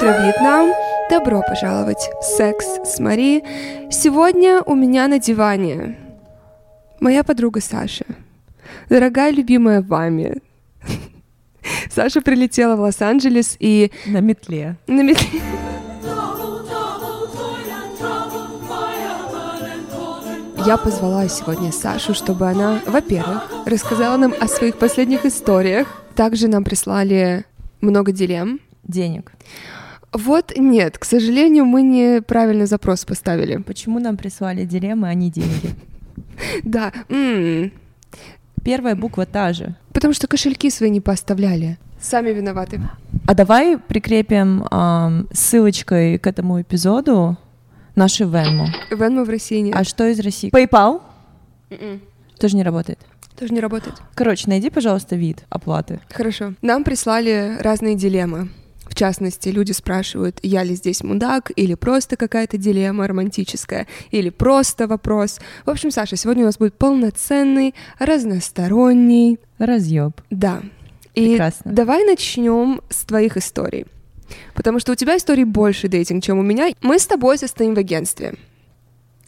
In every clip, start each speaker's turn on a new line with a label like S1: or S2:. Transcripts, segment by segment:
S1: утро, Вьетнам! Добро пожаловать в «Секс с Мари». Сегодня у меня на диване моя подруга Саша. Дорогая, любимая вами. Саша прилетела в Лос-Анджелес и...
S2: На метле.
S1: На метле. Я позвала сегодня Сашу, чтобы она, во-первых, рассказала нам о своих последних историях. Также нам прислали много дилемм.
S2: Денег.
S1: Вот нет, к сожалению, мы неправильно запрос поставили.
S2: Почему нам прислали дилеммы, а не деньги?
S1: Да,
S2: Первая буква та же.
S1: потому что кошельки свои не поставляли. Сами виноваты.
S2: А давай прикрепим ссылочкой к этому эпизоду наши Венму.
S1: Венмо в России нет.
S2: А что из России? PayPal
S1: М-м,
S2: тоже не работает.
S1: Тоже не работает.
S2: Короче, найди, пожалуйста, вид оплаты.
S1: Хорошо. Нам прислали разные дилеммы. В частности, люди спрашивают, я ли здесь мудак, или просто какая-то дилемма романтическая, или просто вопрос. В общем, Саша, сегодня у нас будет полноценный, разносторонний,
S2: Разъеб.
S1: да. И
S2: Прекрасно.
S1: давай начнем с твоих историй. Потому что у тебя историй больше дейтинг, чем у меня. Мы с тобой состоим в агентстве.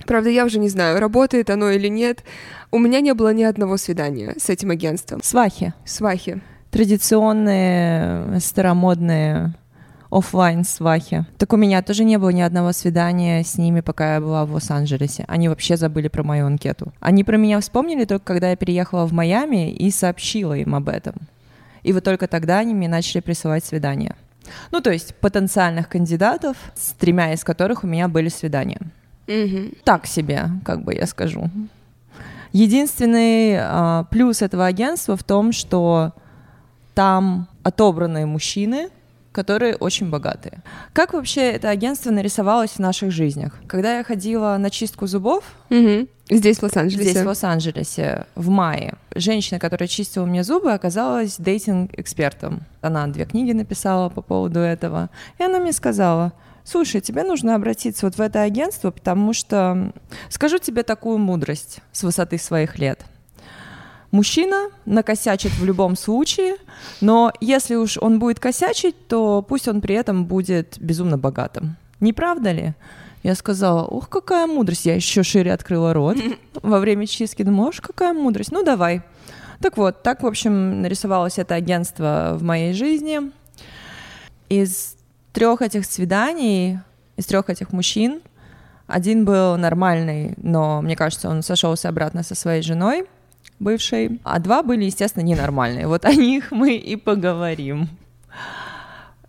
S1: Правда, я уже не знаю, работает оно или нет. У меня не было ни одного свидания с этим агентством.
S2: Свахи.
S1: Свахи.
S2: Традиционные, старомодные оффлайн свахи. Так у меня тоже не было ни одного свидания с ними, пока я была в Лос-Анджелесе. Они вообще забыли про мою анкету. Они про меня вспомнили только когда я переехала в Майами и сообщила им об этом. И вот только тогда они мне начали присылать свидания. Ну, то есть потенциальных кандидатов, с тремя из которых у меня были свидания.
S1: Мгм.
S2: Так себе, как бы я скажу. Единственный а, плюс этого агентства в том, что там отобранные мужчины, которые очень богатые. Как вообще это агентство нарисовалось в наших жизнях? Когда я ходила на чистку зубов
S1: Мгм. Здесь, в Лос-Анджелесе.
S2: здесь, в Лос-Анджелесе, в мае, женщина, которая чистила мне зубы, оказалась дейтинг-экспертом. Она две книги написала по поводу этого. И она мне сказала, слушай, тебе нужно обратиться вот в это агентство, потому что скажу тебе такую мудрость с высоты своих лет. Мужчина накосячит в любом случае, но если уж он будет косячить, то пусть он при этом будет безумно богатым. Не правда ли? Я сказала, ух, какая мудрость. Я еще шире открыла рот во время чистки. Думаю, уж какая мудрость. Ну, давай. Так вот, так, в общем, нарисовалось это агентство в моей жизни. Из трех этих свиданий, из трех этих мужчин, один был нормальный, но мне кажется, он сошелся обратно со своей женой бывшей, а два были, естественно, ненормальные. Вот о них мы и поговорим.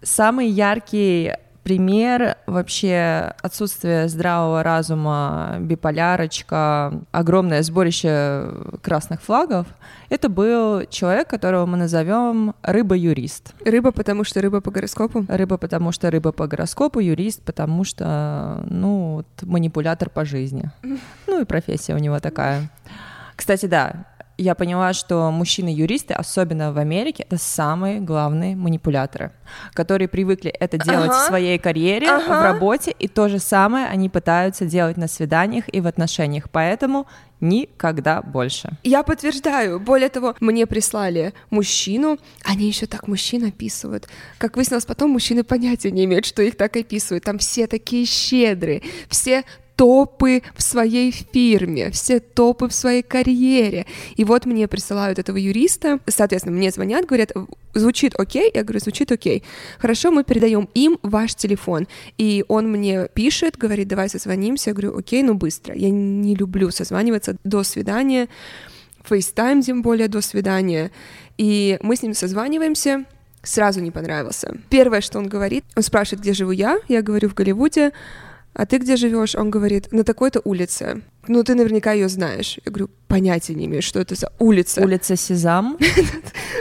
S2: Самый яркий пример вообще отсутствия здравого разума, биполярочка, огромное сборище красных флагов, это был человек, которого мы назовем рыба-юрист.
S1: Рыба, потому что рыба по гороскопу.
S2: Рыба, потому что рыба по гороскопу, юрист, потому что, ну, вот, манипулятор по жизни. Ну и профессия у него такая. Кстати, да, я поняла, что мужчины-юристы, особенно в Америке, это самые главные манипуляторы, которые привыкли это делать
S1: Ага.
S2: в своей карьере,
S1: Ага.
S2: в работе, и то же самое они пытаются делать на свиданиях и в отношениях. Поэтому никогда больше.
S1: Я подтверждаю. Более того, мне прислали мужчину. Они еще так мужчин описывают. Как выяснилось потом, мужчины понятия не имеют, что их так описывают. Там все такие щедрые, все топы в своей фирме, все топы в своей карьере. И вот мне присылают этого юриста, соответственно, мне звонят, говорят, звучит окей? Я говорю, звучит окей. Хорошо, мы передаем им ваш телефон. И он мне пишет, говорит, давай созвонимся. Я говорю, окей, ну быстро. Я не люблю созваниваться до свидания. FaceTime, тем более, до свидания. И мы с ним созваниваемся, сразу не понравился. Первое, что он говорит, он спрашивает, где живу я, я говорю, в Голливуде, а ты где живешь? Он говорит, на такой-то улице. Ну, ты наверняка ее знаешь. Я говорю, понятия не имею, что это за улица.
S2: Улица Сезам.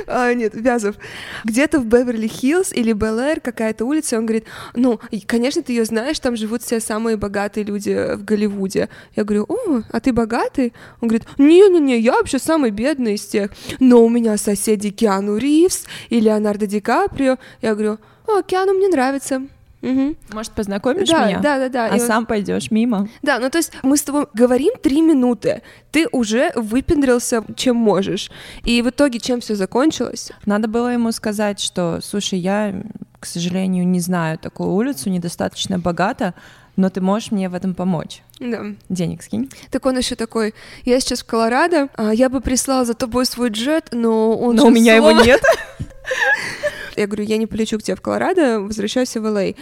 S1: А, нет, Вязов. Где-то в Беверли-Хиллз или Бел-Эр какая-то улица. Он говорит, ну, конечно, ты ее знаешь, там живут все самые богатые люди в Голливуде. Я говорю, о, а ты богатый? Он говорит, не-не-не, я вообще самый бедный из тех. Но у меня соседи Киану Ривз и Леонардо Ди Каприо. Я говорю, о, Киану мне нравится. Мгм.
S2: Может, познакомишь
S1: Да,
S2: меня?
S1: да, да, да.
S2: А
S1: И вот-
S2: сам пойдешь мимо.
S1: Да, ну то есть мы с тобой говорим три минуты, ты уже выпендрился, чем можешь. И в итоге чем все закончилось?
S2: Надо было ему сказать, что, слушай, я, к сожалению, не знаю такую улицу, недостаточно богата, но ты можешь мне в этом помочь.
S1: Да.
S2: Денег скинь.
S1: Так он еще такой, я сейчас в Колорадо, а, я бы прислал за тобой свой джет, но он
S2: Но у меня его
S1: сломан».
S2: нет.
S1: Я говорю, я не полечу к тебе в Колорадо, возвращайся в Л.А.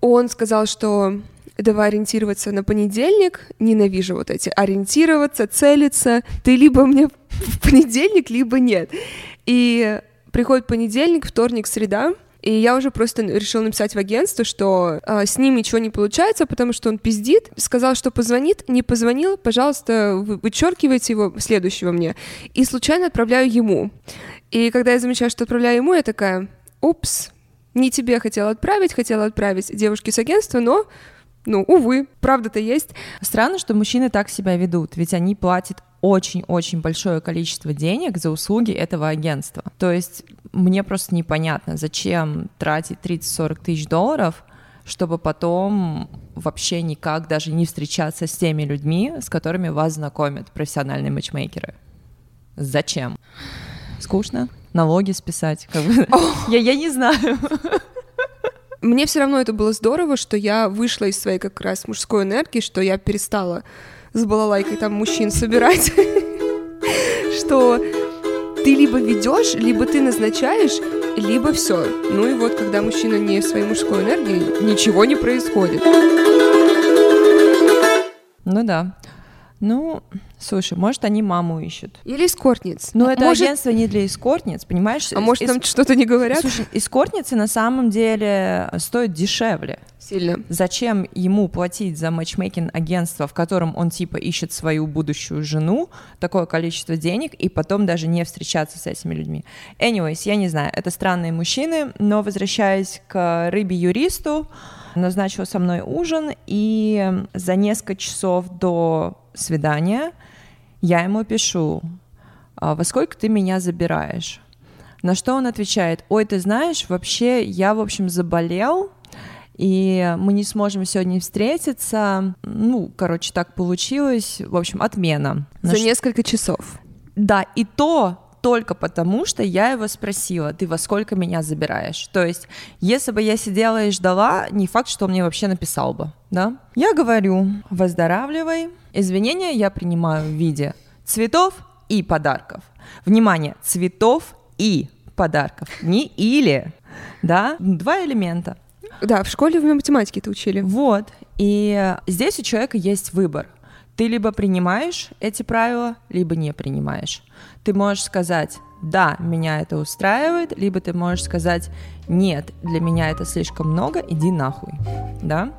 S1: Он сказал, что давай ориентироваться на понедельник, ненавижу вот эти, ориентироваться, целиться, ты либо мне в понедельник, либо нет. И приходит понедельник, вторник, среда, и я уже просто решила написать в агентство, что а, с ним ничего не получается, потому что он пиздит. Сказал, что позвонит, не позвонил, пожалуйста, вы- вычеркивайте его следующего мне. И случайно отправляю ему. И когда я замечаю, что отправляю ему, я такая, упс, не тебе хотела отправить, хотела отправить девушке с агентства, но, ну, увы, правда-то есть.
S2: Странно, что мужчины так себя ведут, ведь они платят очень-очень большое количество денег за услуги этого агентства. То есть мне просто непонятно, зачем тратить 30-40 тысяч долларов, чтобы потом вообще никак даже не встречаться с теми людьми, с которыми вас знакомят профессиональные матчмейкеры. Зачем? Скучно? Налоги списать? Как бы. я, я не знаю.
S1: Мне все равно это было здорово, что я вышла из своей как раз мужской энергии, что я перестала с балалайкой там мужчин собирать, что ты либо ведешь, либо ты назначаешь, либо все. Ну и вот, когда мужчина не в своей мужской энергии, ничего не происходит.
S2: Ну да. Ну, слушай, может, они маму ищут.
S1: Или эскортниц.
S2: Но это
S1: может,
S2: агентство не для эскортниц, понимаешь?
S1: а может
S2: Эс-
S1: там что-то не говорят?
S2: Слушай, эскортницы на самом деле стоят дешевле.
S1: Сильно.
S2: Зачем ему платить за матчмейкинг агентство, в котором он типа ищет свою будущую жену, такое количество денег, и потом даже не встречаться с этими людьми? Anyways, я не знаю, это странные мужчины, но возвращаясь к рыбе-юристу, назначил со мной ужин, и за несколько часов до свидания я ему пишу, «А во сколько ты меня забираешь? На что он отвечает, ой, ты знаешь, вообще я, в общем, заболел, и мы не сможем сегодня встретиться. Ну, короче, так получилось. В общем, отмена. На
S1: За
S2: ш-
S1: несколько часов.
S2: Да, и то только потому, что я его спросила, ты во сколько меня забираешь? То есть, если бы я сидела и ждала, не факт, что он мне вообще написал бы, да? Я говорю, выздоравливай. Извинения я принимаю в виде цветов и подарков. Внимание, цветов и подарков. Не или, да? Два элемента.
S1: Да, в школе в математике это учили.
S2: Вот. И здесь у человека есть выбор. Ты либо принимаешь эти правила, либо не принимаешь. Ты можешь сказать, да, меня это устраивает, либо ты можешь сказать, нет, для меня это слишком много, иди нахуй, да?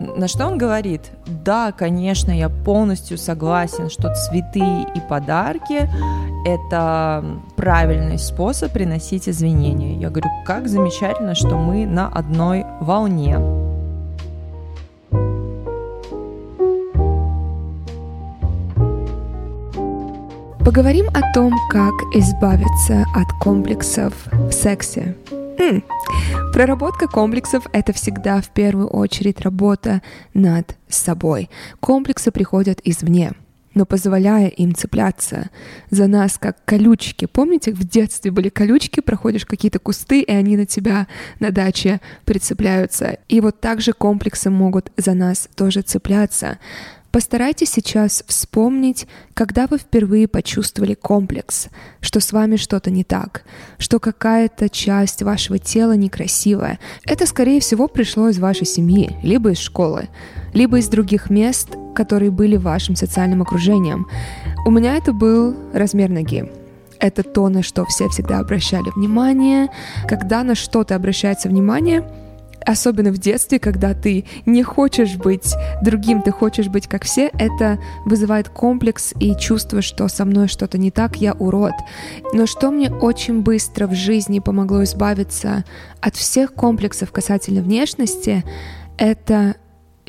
S2: На что он говорит, да, конечно, я полностью согласен, что цветы и подарки – это правильный способ приносить извинения. Я говорю, как замечательно, что мы на одной волне.
S1: Поговорим о том, как избавиться от комплексов в сексе. М. Проработка комплексов — это всегда в первую очередь работа над собой. Комплексы приходят извне, но позволяя им цепляться за нас как колючки. Помните, в детстве были колючки, проходишь какие-то кусты, и они на тебя на даче прицепляются. И вот так же комплексы могут за нас тоже цепляться. Постарайтесь сейчас вспомнить, когда вы впервые почувствовали комплекс, что с вами что-то не так, что какая-то часть вашего тела некрасивая. Это, скорее всего, пришло из вашей семьи, либо из школы, либо из других мест, которые были вашим социальным окружением. У меня это был размер ноги. Это то, на что все всегда обращали внимание. Когда на что-то обращается внимание, особенно в детстве, когда ты не хочешь быть другим, ты хочешь быть как все, это вызывает комплекс и чувство, что со мной что-то не так, я урод. Но что мне очень быстро в жизни помогло избавиться от всех комплексов касательно внешности, это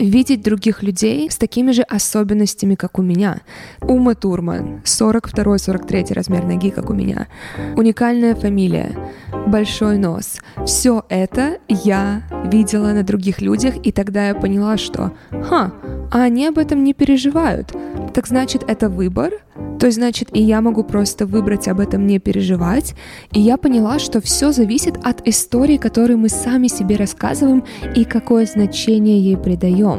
S1: видеть других людей с такими же особенностями, как у меня. Ума Турман, 42-43 размер ноги, как у меня. Уникальная фамилия, большой нос. Все это я видела на других людях, и тогда я поняла, что, ха, а они об этом не переживают. Так значит, это выбор, то есть, значит, и я могу просто выбрать об этом не переживать. И я поняла, что все зависит от истории, которую мы сами себе рассказываем и какое значение ей придаем.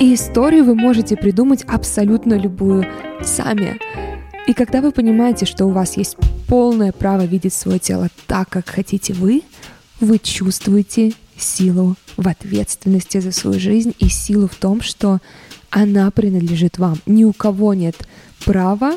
S1: И историю вы можете придумать абсолютно любую сами. И когда вы понимаете, что у вас есть полное право видеть свое тело так, как хотите вы, вы чувствуете силу в ответственности за свою жизнь и силу в том, что она принадлежит вам. Ни у кого нет права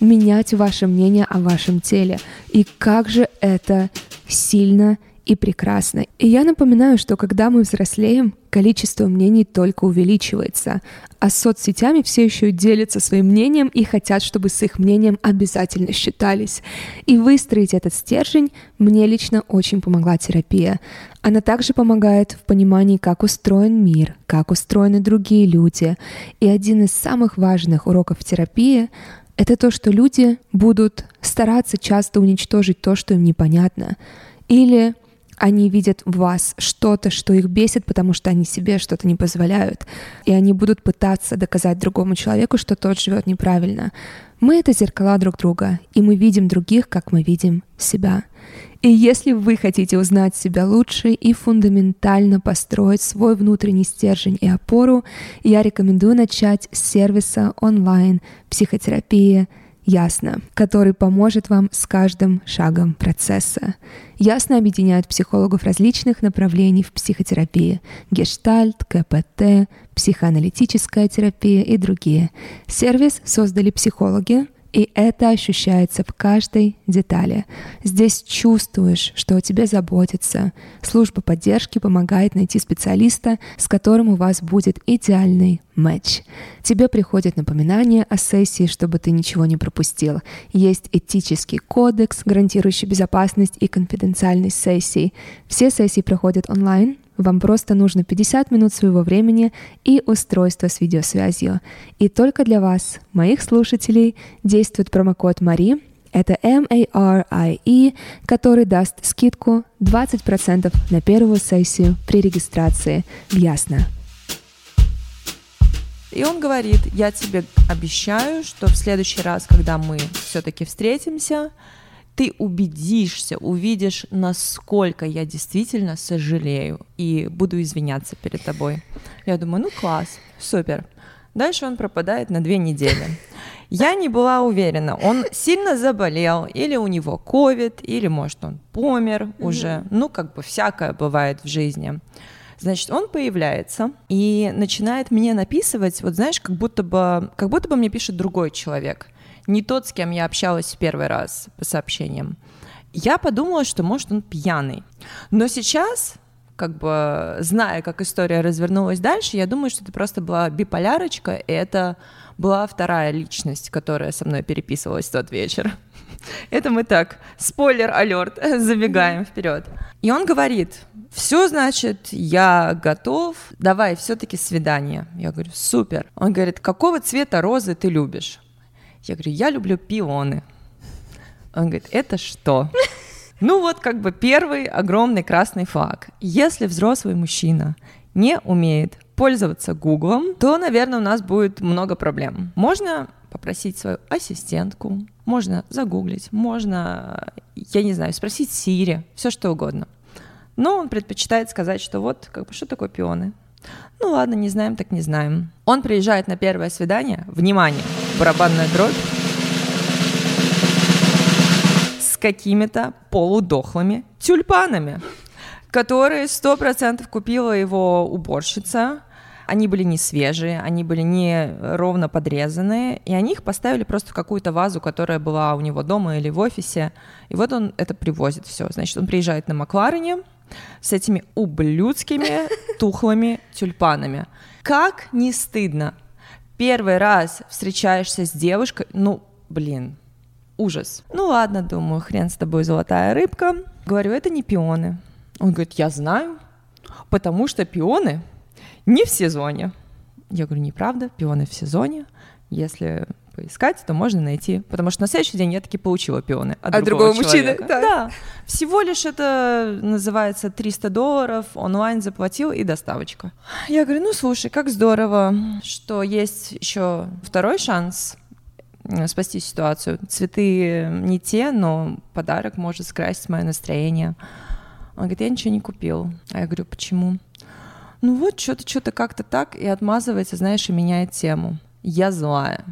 S1: менять ваше мнение о вашем теле. И как же это сильно и прекрасно. И я напоминаю, что когда мы взрослеем, количество мнений только увеличивается, а соцсетями все еще делятся своим мнением и хотят, чтобы с их мнением обязательно считались. И выстроить этот стержень мне лично очень помогла терапия. Она также помогает в понимании, как устроен мир, как устроены другие люди. И один из самых важных уроков терапии это то, что люди будут стараться часто уничтожить то, что им непонятно. Или они видят в вас что-то, что их бесит, потому что они себе что-то не позволяют. И они будут пытаться доказать другому человеку, что тот живет неправильно. Мы — это зеркала друг друга, и мы видим других, как мы видим себя. И если вы хотите узнать себя лучше и фундаментально построить свой внутренний стержень и опору, я рекомендую начать с сервиса онлайн психотерапия Ясно, который поможет вам с каждым шагом процесса. Ясно объединяет психологов различных направлений в психотерапии – гештальт, КПТ, психоаналитическая терапия и другие. Сервис создали психологи – и это ощущается в каждой детали. Здесь чувствуешь, что о тебе заботится. Служба поддержки помогает найти специалиста, с которым у вас будет идеальный матч. Тебе приходит напоминание о сессии, чтобы ты ничего не пропустил. Есть этический кодекс, гарантирующий безопасность и конфиденциальность сессий. Все сессии проходят онлайн, вам просто нужно 50 минут своего времени и устройство с видеосвязью. И только для вас, моих слушателей, действует промокод Мари, это M-A-R-I-E, который даст скидку 20% на первую сессию при регистрации в Ясно.
S2: И он говорит, я тебе обещаю, что в следующий раз, когда мы все-таки встретимся, ты убедишься, увидишь, насколько я действительно сожалею и буду извиняться перед тобой. Я думаю, ну класс, супер. Дальше он пропадает на две недели. Я не была уверена, он сильно заболел, или у него ковид, или, может, он помер уже. Ну, как бы всякое бывает в жизни. Значит, он появляется и начинает мне написывать, вот знаешь, как будто бы, как будто бы мне пишет другой человек – не тот, с кем я общалась в первый раз по сообщениям. Я подумала, что, может, он пьяный. Но сейчас, как бы, зная, как история развернулась дальше, я думаю, что это просто была биполярочка, и это была вторая личность, которая со мной переписывалась в тот вечер. Это мы так, спойлер алерт, забегаем вперед. И он говорит, все, значит, я готов, давай все-таки свидание. Я говорю, супер. Он говорит, какого цвета розы ты любишь? Я говорю, я люблю пионы. Он говорит, это что? Ну вот как бы первый огромный красный флаг. Если взрослый мужчина не умеет пользоваться Гуглом, то, наверное, у нас будет много проблем. Можно попросить свою ассистентку, можно загуглить, можно, я не знаю, спросить Сири, все что угодно. Но он предпочитает сказать, что вот, как бы, что такое пионы? Ну ладно, не знаем, так не знаем. Он приезжает на первое свидание, внимание, барабанная дробь, с какими-то полудохлыми тюльпанами, которые сто процентов купила его уборщица. Они были не свежие, они были не ровно подрезанные, и они их поставили просто в какую-то вазу, которая была у него дома или в офисе. И вот он это привозит все. Значит, он приезжает на Макларене, с этими ублюдскими тухлыми тюльпанами. Как не стыдно первый раз встречаешься с девушкой, ну, блин, ужас. Ну ладно, думаю, хрен с тобой, золотая рыбка. Говорю, это не пионы. Он говорит, я знаю, потому что пионы не в сезоне. Я говорю, неправда, пионы в сезоне. Если поискать, то можно найти. Потому что на следующий день я таки получила пионы от,
S1: От
S2: другого,
S1: другого мужчины, да.
S2: да. Всего лишь это называется 300 долларов, онлайн заплатил и доставочка. Я говорю, ну слушай, как здорово, что есть еще второй шанс э, спасти ситуацию. Цветы не те, но подарок может скрасить мое настроение. Он говорит, я ничего не купил. А я говорю, почему? Ну вот, что-то, что-то как-то так, и отмазывается, знаешь, и меняет тему. Я злая.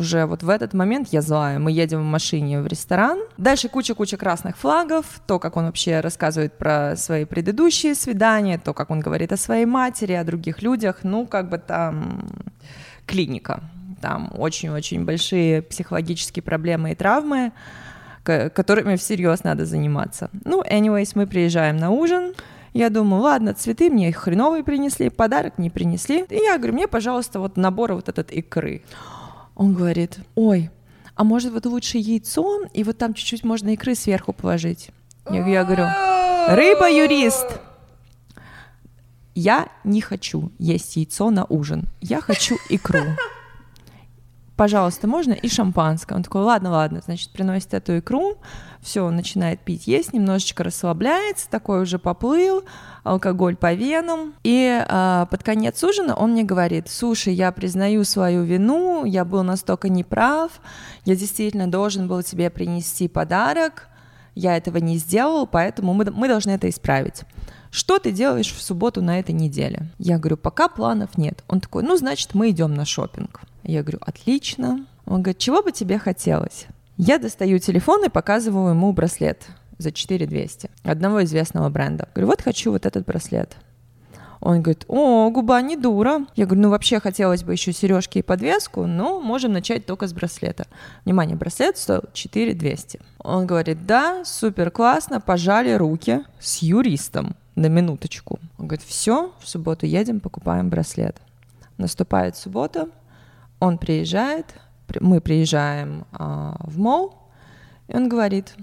S2: Уже вот в этот момент я злая. Мы едем в машине в ресторан. Дальше куча-куча красных флагов. То, как он вообще рассказывает про свои предыдущие свидания, то, как он говорит о своей матери, о других людях. Ну, как бы там клиника. Там очень-очень большие психологические проблемы и травмы, ко- которыми всерьез надо заниматься. Ну, anyways, мы приезжаем на ужин. Я думаю, ладно, цветы мне хреновые принесли, подарок не принесли. И я говорю, мне, пожалуйста, вот набор вот этот икры. Он говорит, ой, а может вот лучше яйцо, и вот там чуть-чуть можно икры сверху положить. Я, я говорю, рыба-юрист, я не хочу есть яйцо на ужин, я хочу икру. Пожалуйста, можно и шампанское. Он такой, ладно, ладно, значит, приносит эту икру, все, начинает пить, есть, немножечко расслабляется, такой уже поплыл, алкоголь по венам. И а, под конец ужина он мне говорит, слушай, я признаю свою вину, я был настолько неправ, я действительно должен был тебе принести подарок, я этого не сделал, поэтому мы, мы должны это исправить. Что ты делаешь в субботу на этой неделе? Я говорю, пока планов нет. Он такой, ну, значит, мы идем на шопинг. Я говорю, отлично. Он говорит, чего бы тебе хотелось? Я достаю телефон и показываю ему браслет за 4200 одного известного бренда. Говорю, вот хочу вот этот браслет. Он говорит, о, губа не дура. Я говорю, ну вообще хотелось бы еще сережки и подвеску, но можем начать только с браслета. Внимание, браслет стоил 4200. Он говорит, да, супер классно, пожали руки с юристом на минуточку. Он говорит, все, в субботу едем, покупаем браслет. Наступает суббота, он приезжает, при- мы приезжаем а, в мол, и он говорит,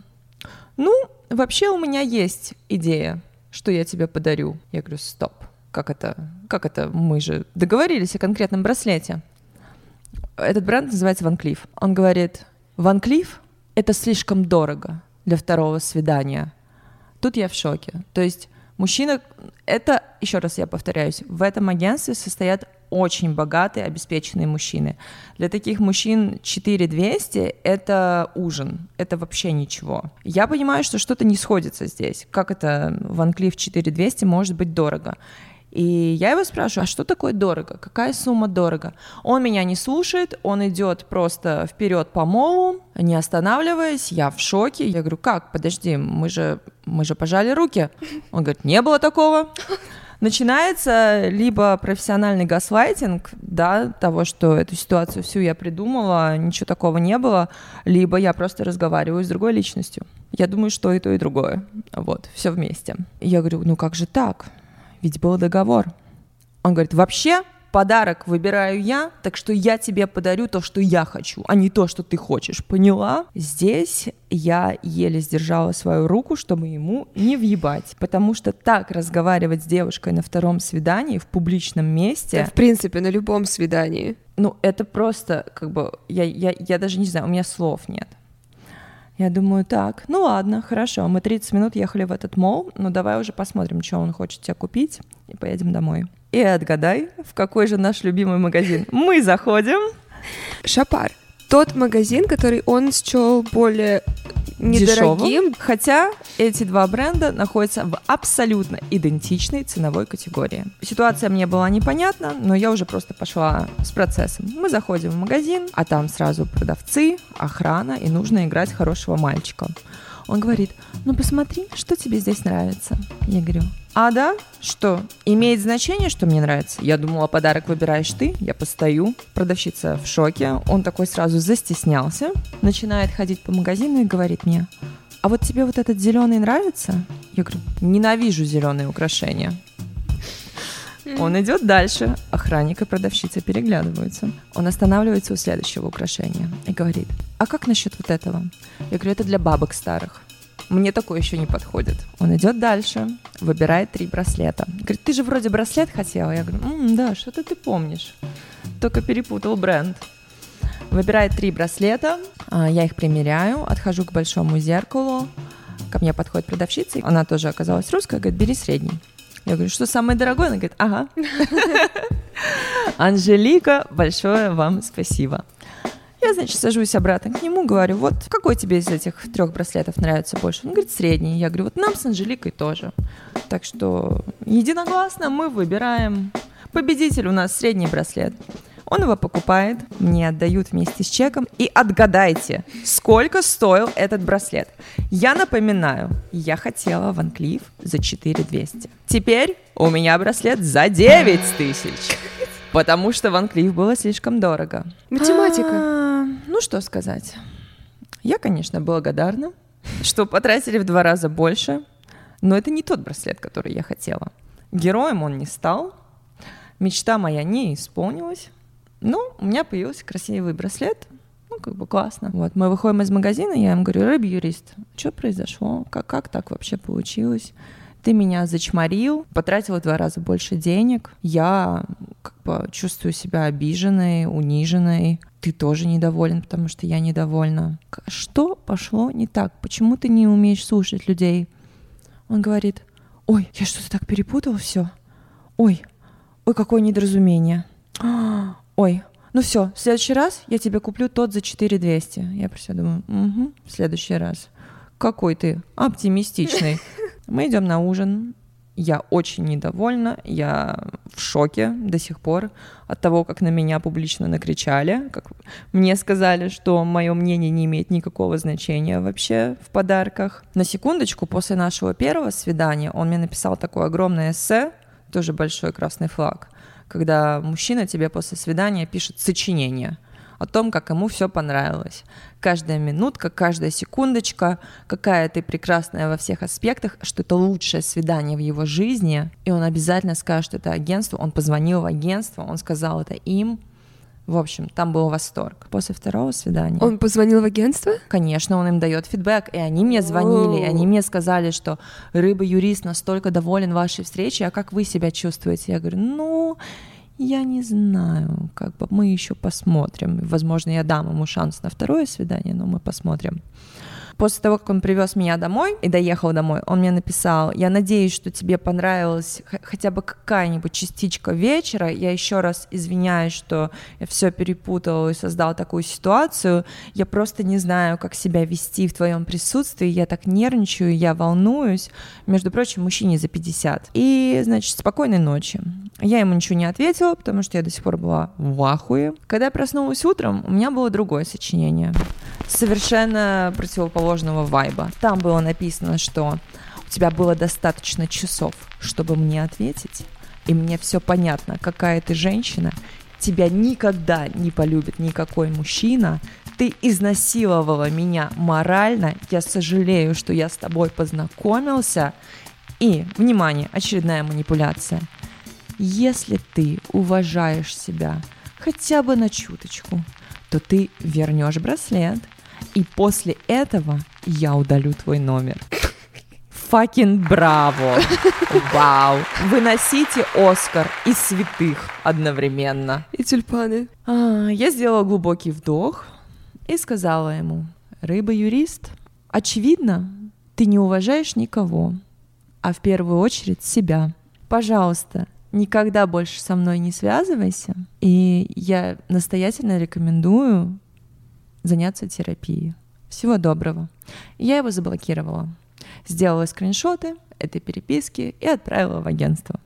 S2: ну, вообще у меня есть идея, что я тебе подарю. Я говорю, стоп, как это, как это, мы же договорились о конкретном браслете. Этот бренд называется Ван Клифф. Он говорит, Ван Клифф — это слишком дорого для второго свидания. Тут я в шоке. То есть мужчина, это, еще раз я повторяюсь, в этом агентстве состоят очень богатые, обеспеченные мужчины. Для таких мужчин 4200 — это ужин, это вообще ничего. Я понимаю, что что-то не сходится здесь. Как это Ван Клифф 4200 может быть дорого? И я его спрашиваю, а что такое дорого? Какая сумма дорого? Он меня не слушает, он идет просто вперед по молу, не останавливаясь, я в шоке. Я говорю, как, подожди, мы же, мы же пожали руки. Он говорит, не было такого. Начинается либо профессиональный газлайтинг, да, того, что эту ситуацию всю я придумала, ничего такого не было, либо я просто разговариваю с другой личностью. Я думаю, что и то, и другое. Вот, все вместе. Я говорю, ну как же так? Ведь был договор. Он говорит, вообще подарок выбираю я, так что я тебе подарю то, что я хочу, а не то, что ты хочешь. Поняла? Здесь я еле сдержала свою руку, чтобы ему не въебать. Потому что так разговаривать с девушкой на втором свидании в публичном месте...
S1: Да, в принципе, на любом свидании.
S2: Ну, это просто, как бы, я, я, я даже не знаю, у меня слов нет. Я думаю, так, ну ладно, хорошо, мы 30 минут ехали в этот мол, ну давай уже посмотрим, что он хочет тебе купить, и поедем домой. И отгадай, в какой же наш любимый магазин. Мы заходим.
S1: Шапар. Тот магазин, который он счел более недорогим.
S2: Дешевым. Хотя эти два бренда находятся в абсолютно идентичной ценовой категории. Ситуация мне была непонятна, но я уже просто пошла с процессом. Мы заходим в магазин, а там сразу продавцы, охрана, и нужно играть хорошего мальчика. Он говорит, ну посмотри, что тебе здесь нравится. Я говорю, а да? Что? Имеет значение, что мне нравится? Я думала, подарок выбираешь ты. Я постою. Продавщица в шоке. Он такой сразу застеснялся. Начинает ходить по магазину и говорит мне, а вот тебе вот этот зеленый нравится? Я говорю, ненавижу зеленые украшения. Он идет дальше. Охранник и продавщица переглядываются. Он останавливается у следующего украшения и говорит, а как насчет вот этого? Я говорю, это для бабок старых. Мне такое еще не подходит. Он идет дальше, выбирает три браслета. Говорит, ты же вроде браслет хотела. Я говорю, М, да, что-то ты помнишь. Только перепутал бренд. Выбирает три браслета, а, я их примеряю, отхожу к большому зеркалу, ко мне подходит продавщица, она тоже оказалась русская, говорит, бери средний. Я говорю, что самое дорогое? Она говорит, ага. Анжелика, большое вам спасибо. Я, значит, сажусь обратно к нему, говорю, вот какой тебе из этих трех браслетов нравится больше? Он говорит, средний. Я говорю, вот нам с Анжеликой тоже. Так что единогласно мы выбираем. Победитель у нас средний браслет. Он его покупает, мне отдают вместе с чеком. И отгадайте, сколько стоил этот браслет. Я напоминаю, я хотела Ван Клифф за 4200. Теперь у меня браслет за 9 тысяч. Потому что Ван Клифф было слишком дорого.
S1: Математика.
S2: А, ну что сказать. Я, конечно, благодарна, что потратили в два раза больше, но это не тот браслет, который я хотела. Героем он не стал, мечта моя не исполнилась, ну, у меня появился красивый браслет, ну, как бы классно. Вот, мы выходим из магазина, я им говорю, рыб юрист, что произошло? Как, как так вообще получилось? Ты меня зачморил, потратила в два раза больше денег. Я как бы чувствую себя обиженной, униженной. Ты тоже недоволен, потому что я недовольна. Что пошло не так? Почему ты не умеешь слушать людей? Он говорит, ой, я что-то так перепутал все. Ой, ой, какое недоразумение ой, ну все, в следующий раз я тебе куплю тот за 4200. Я про себя думаю, угу, в следующий раз. Какой ты оптимистичный. Мы идем на ужин. Я очень недовольна, я в шоке до сих пор от того, как на меня публично накричали, как мне сказали, что мое мнение не имеет никакого значения вообще в подарках. На секундочку, после нашего первого свидания он мне написал такое огромное эссе, тоже большой красный флаг, когда мужчина тебе после свидания пишет сочинение о том, как ему все понравилось. Каждая минутка, каждая секундочка, какая ты прекрасная во всех аспектах, что это лучшее свидание в его жизни, и он обязательно скажет это агентству, он позвонил в агентство, он сказал это им, в общем, там был восторг. После второго свидания...
S1: Он позвонил в агентство?
S2: Конечно, он им дает фидбэк, и они мне звонили, и они мне сказали, что рыба-юрист настолько доволен вашей встречей, а как вы себя чувствуете? Я говорю, ну, я не знаю, как бы мы еще посмотрим. Возможно, я дам ему шанс на второе свидание, но мы посмотрим. После того, как он привез меня домой и доехал домой, он мне написал, я надеюсь, что тебе понравилась хотя бы какая-нибудь частичка вечера. Я еще раз извиняюсь, что я все перепутал и создал такую ситуацию. Я просто не знаю, как себя вести в твоем присутствии. Я так нервничаю, я волнуюсь. Между прочим, мужчине за 50. И, значит, спокойной ночи. Я ему ничего не ответила, потому что я до сих пор была в ахуе. Когда я проснулась утром, у меня было другое сочинение. Совершенно противоположного вайба. Там было написано, что у тебя было достаточно часов, чтобы мне ответить, и мне все понятно, какая ты женщина, тебя никогда не полюбит никакой мужчина, ты изнасиловала меня морально, я сожалею, что я с тобой познакомился, и, внимание, очередная манипуляция – если ты уважаешь себя хотя бы на чуточку, то ты вернешь браслет, и после этого я удалю твой номер. Факин браво! Вау! Выносите Оскар и святых одновременно.
S1: И тюльпаны.
S2: А, я сделала глубокий вдох и сказала ему, рыба-юрист, очевидно, ты не уважаешь никого, а в первую очередь себя. Пожалуйста, никогда больше со мной не связывайся. И я настоятельно рекомендую заняться терапией. Всего доброго. Я его заблокировала. Сделала скриншоты этой переписки и отправила в агентство.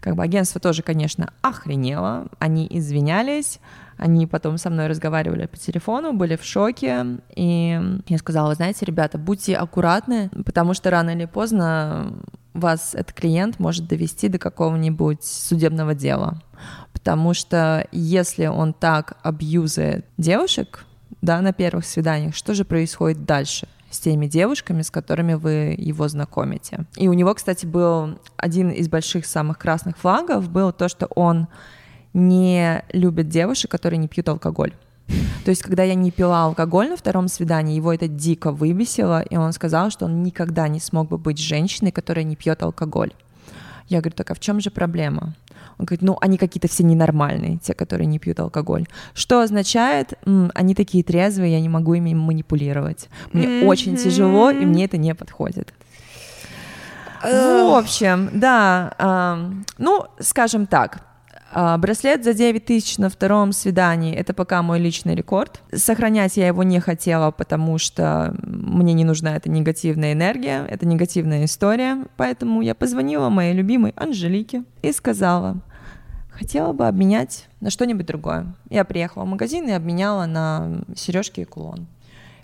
S2: Как бы агентство тоже, конечно, охренело. Они извинялись, они потом со мной разговаривали по телефону, были в шоке. И я сказала, знаете, ребята, будьте аккуратны, потому что рано или поздно вас этот клиент может довести до какого-нибудь судебного дела. Потому что если он так абьюзает девушек, да, на первых свиданиях, что же происходит дальше? с теми девушками, с которыми вы его знакомите. И у него, кстати, был один из больших самых красных флагов, был то, что он не любит девушек, которые не пьют алкоголь. То есть, когда я не пила алкоголь на втором свидании, его это дико выбесило, и он сказал, что он никогда не смог бы быть женщиной, которая не пьет алкоголь. Я говорю, так а в чем же проблема? Он говорит, ну, они какие-то все ненормальные, те, которые не пьют алкоголь. Что означает, м, они такие трезвые, я не могу ими манипулировать. Мне mm-hmm. очень тяжело, и мне это не подходит. В общем, да, э, ну, скажем так, а, браслет за 9 тысяч на втором свидании — это пока мой личный рекорд. Сохранять я его не хотела, потому что мне не нужна эта негативная энергия, это негативная история. Поэтому я позвонила моей любимой Анжелике и сказала, хотела бы обменять на что-нибудь другое. Я приехала в магазин и обменяла на сережки и кулон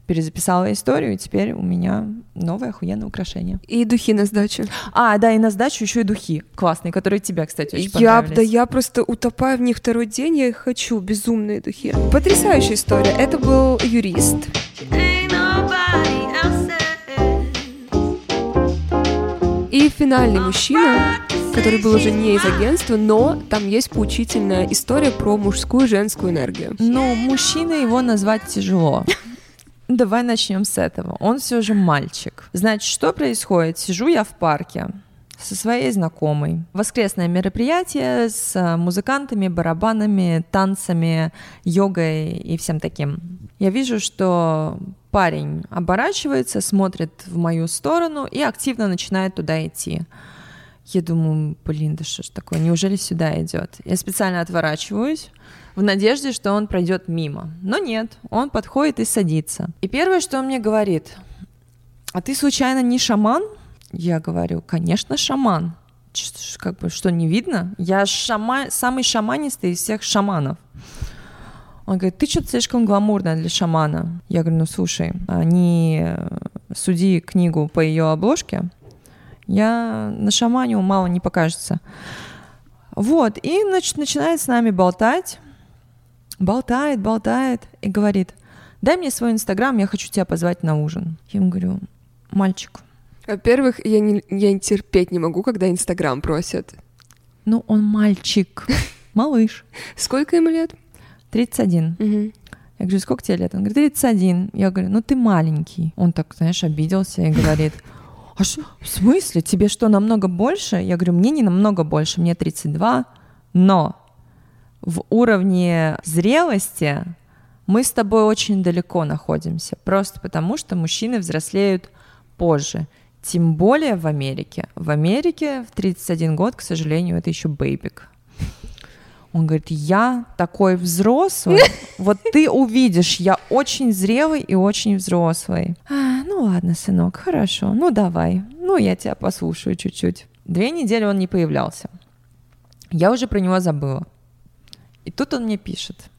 S2: перезаписала историю, и теперь у меня новое охуенное украшение.
S1: И духи на сдачу.
S2: А, да, и на сдачу еще и духи классные, которые тебя, кстати, очень
S1: я,
S2: понравились.
S1: Да, я просто утопаю в них второй день, я их хочу, безумные духи. Потрясающая история. Это был юрист. И финальный мужчина, который был уже не из агентства, но там есть поучительная история про мужскую и женскую энергию.
S2: Ну, мужчина его назвать тяжело. Давай начнем с этого. Он все же мальчик. Значит, что происходит? Сижу я в парке со своей знакомой. Воскресное мероприятие с э, музыкантами, барабанами, танцами, йогой и всем таким. Я вижу, что парень оборачивается, смотрит в мою сторону и активно начинает туда идти. Я думаю, блин, да что ж такое, неужели сюда идет? Я специально отворачиваюсь, в надежде, что он пройдет мимо. Но нет, он подходит и садится. И первое, что он мне говорит, а ты случайно не шаман? Я говорю, конечно, шаман. Как бы, что, не видно? Я шама... самый шаманистый из всех шаманов. Он говорит, ты что-то слишком гламурная для шамана. Я говорю, ну слушай, не э, суди книгу по ее обложке. Я на шамане мало не покажется. Вот, и значит, начинает с нами болтать болтает, болтает и говорит, дай мне свой инстаграм, я хочу тебя позвать на ужин. Я ему говорю, мальчик.
S1: Во-первых, я не, я терпеть не могу, когда инстаграм просят.
S2: Ну, он мальчик, малыш.
S1: Сколько ему лет?
S2: 31. Угу. Я говорю, сколько тебе лет? Он говорит, 31. Я говорю, ну ты маленький. Он так, знаешь, обиделся и говорит, а что, в смысле, тебе что, намного больше? Я говорю, мне не намного больше, мне 32, но в уровне зрелости мы с тобой очень далеко находимся, просто потому что мужчины взрослеют позже. Тем более в Америке. В Америке в 31 год, к сожалению, это еще бейбик. Он говорит, я такой взрослый, вот ты увидишь, я очень зрелый и очень взрослый. Ну ладно, сынок, хорошо, ну давай, ну я тебя послушаю чуть-чуть. Две недели он не появлялся. Я уже про него забыла. И тут он мне пишет.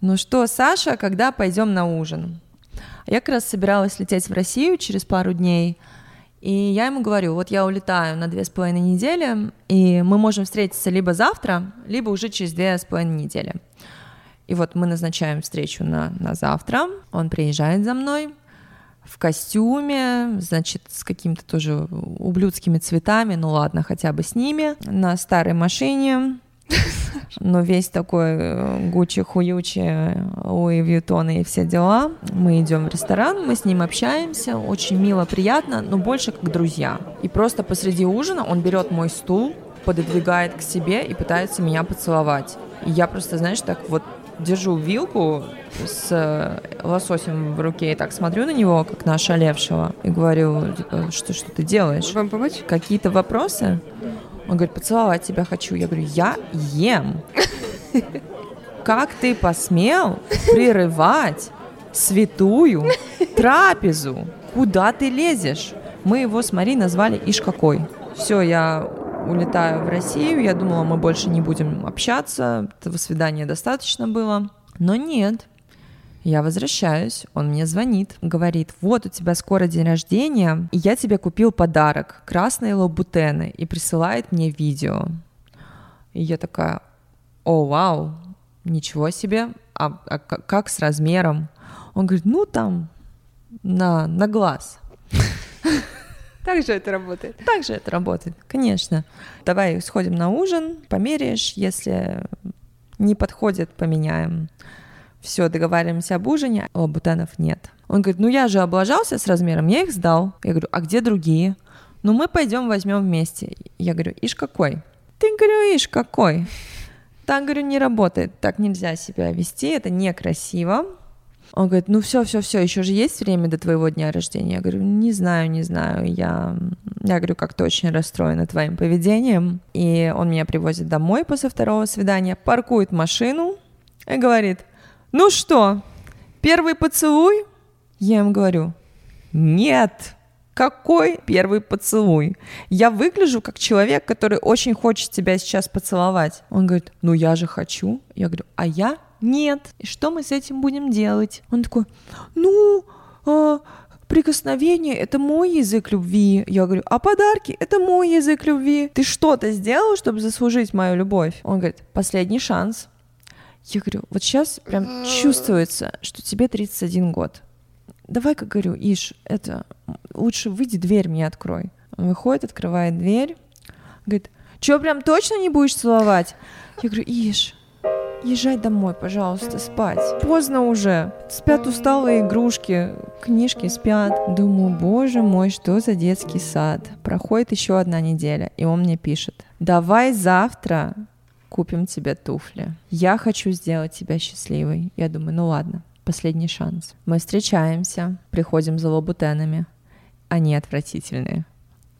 S2: Ну что, Саша, когда пойдем на ужин? Я как раз собиралась лететь в Россию через пару дней, и я ему говорю, вот я улетаю на две с половиной недели, и мы можем встретиться либо завтра, либо уже через две с половиной недели. И вот мы назначаем встречу на, на завтра, он приезжает за мной в костюме, значит, с какими-то тоже ублюдскими цветами, ну ладно, хотя бы с ними, на старой машине, но весь такой э, Гуччи, Хуючи, Луи Вьютон и все дела. Мы идем в ресторан, мы с ним общаемся, очень мило, приятно, но больше как друзья. И просто посреди ужина он берет мой стул, пододвигает к себе и пытается меня поцеловать. И я просто, знаешь, так вот держу вилку с э, лососем в руке и так смотрю на него, как на ошалевшего, и говорю, типа, что, что ты делаешь?
S1: Вам помочь?
S2: Какие-то вопросы? Он говорит, поцеловать тебя хочу. Я говорю, я ем. Как ты посмел прерывать святую трапезу? Куда ты лезешь? Мы его с Марией назвали Иш какой. Все, я улетаю в Россию. Я думала, мы больше не будем общаться. Этого свидания достаточно было. Но нет. Я возвращаюсь, он мне звонит, говорит, вот у тебя скоро день рождения, и я тебе купил подарок, красные лабутены, и присылает мне видео. И я такая, о, вау, ничего себе, а, а как с размером? Он говорит, ну там, на, на глаз.
S1: Так же это работает.
S2: Так же это работает, конечно. Давай сходим на ужин, померяешь, если не подходит, поменяем. все, договариваемся об ужине, а лабутенов нет. Он говорит, ну я же облажался с размером, я их сдал. Я говорю, а где другие? Ну мы пойдем возьмем вместе. Я говорю, ишь какой? Ты, говорю, ишь какой? Так, говорю, не работает, так нельзя себя вести, это некрасиво. Он говорит, ну все, все, все, еще же есть время до твоего дня рождения. Я говорю, не знаю, не знаю, я, я говорю, как-то очень расстроена твоим поведением. И он меня привозит домой после второго свидания, паркует машину и говорит, ну что, первый поцелуй? Я ему говорю, нет, какой первый поцелуй? Я выгляжу как человек, который очень хочет тебя сейчас поцеловать. Он говорит, ну я же хочу. Я говорю, а я нет. И что мы с этим будем делать? Он такой, ну, э, прикосновение — это мой язык любви. Я говорю, а подарки — это мой язык любви. Ты что-то сделал, чтобы заслужить мою любовь? Он говорит, последний шанс. Я говорю, вот сейчас прям чувствуется, что тебе 31 год. Давай-ка, говорю, Иш, это, лучше выйди, дверь мне открой. Он выходит, открывает дверь, говорит, что, прям точно не будешь целовать? Я говорю, Иш, езжай домой, пожалуйста, спать. Поздно уже. Спят усталые игрушки, книжки спят. Думаю, боже мой, что за детский сад. Проходит еще одна неделя, и он мне пишет. Давай завтра купим тебе туфли. Я хочу сделать тебя счастливой. Я думаю, ну ладно, последний шанс. Мы встречаемся, приходим за лабутенами. Они отвратительные.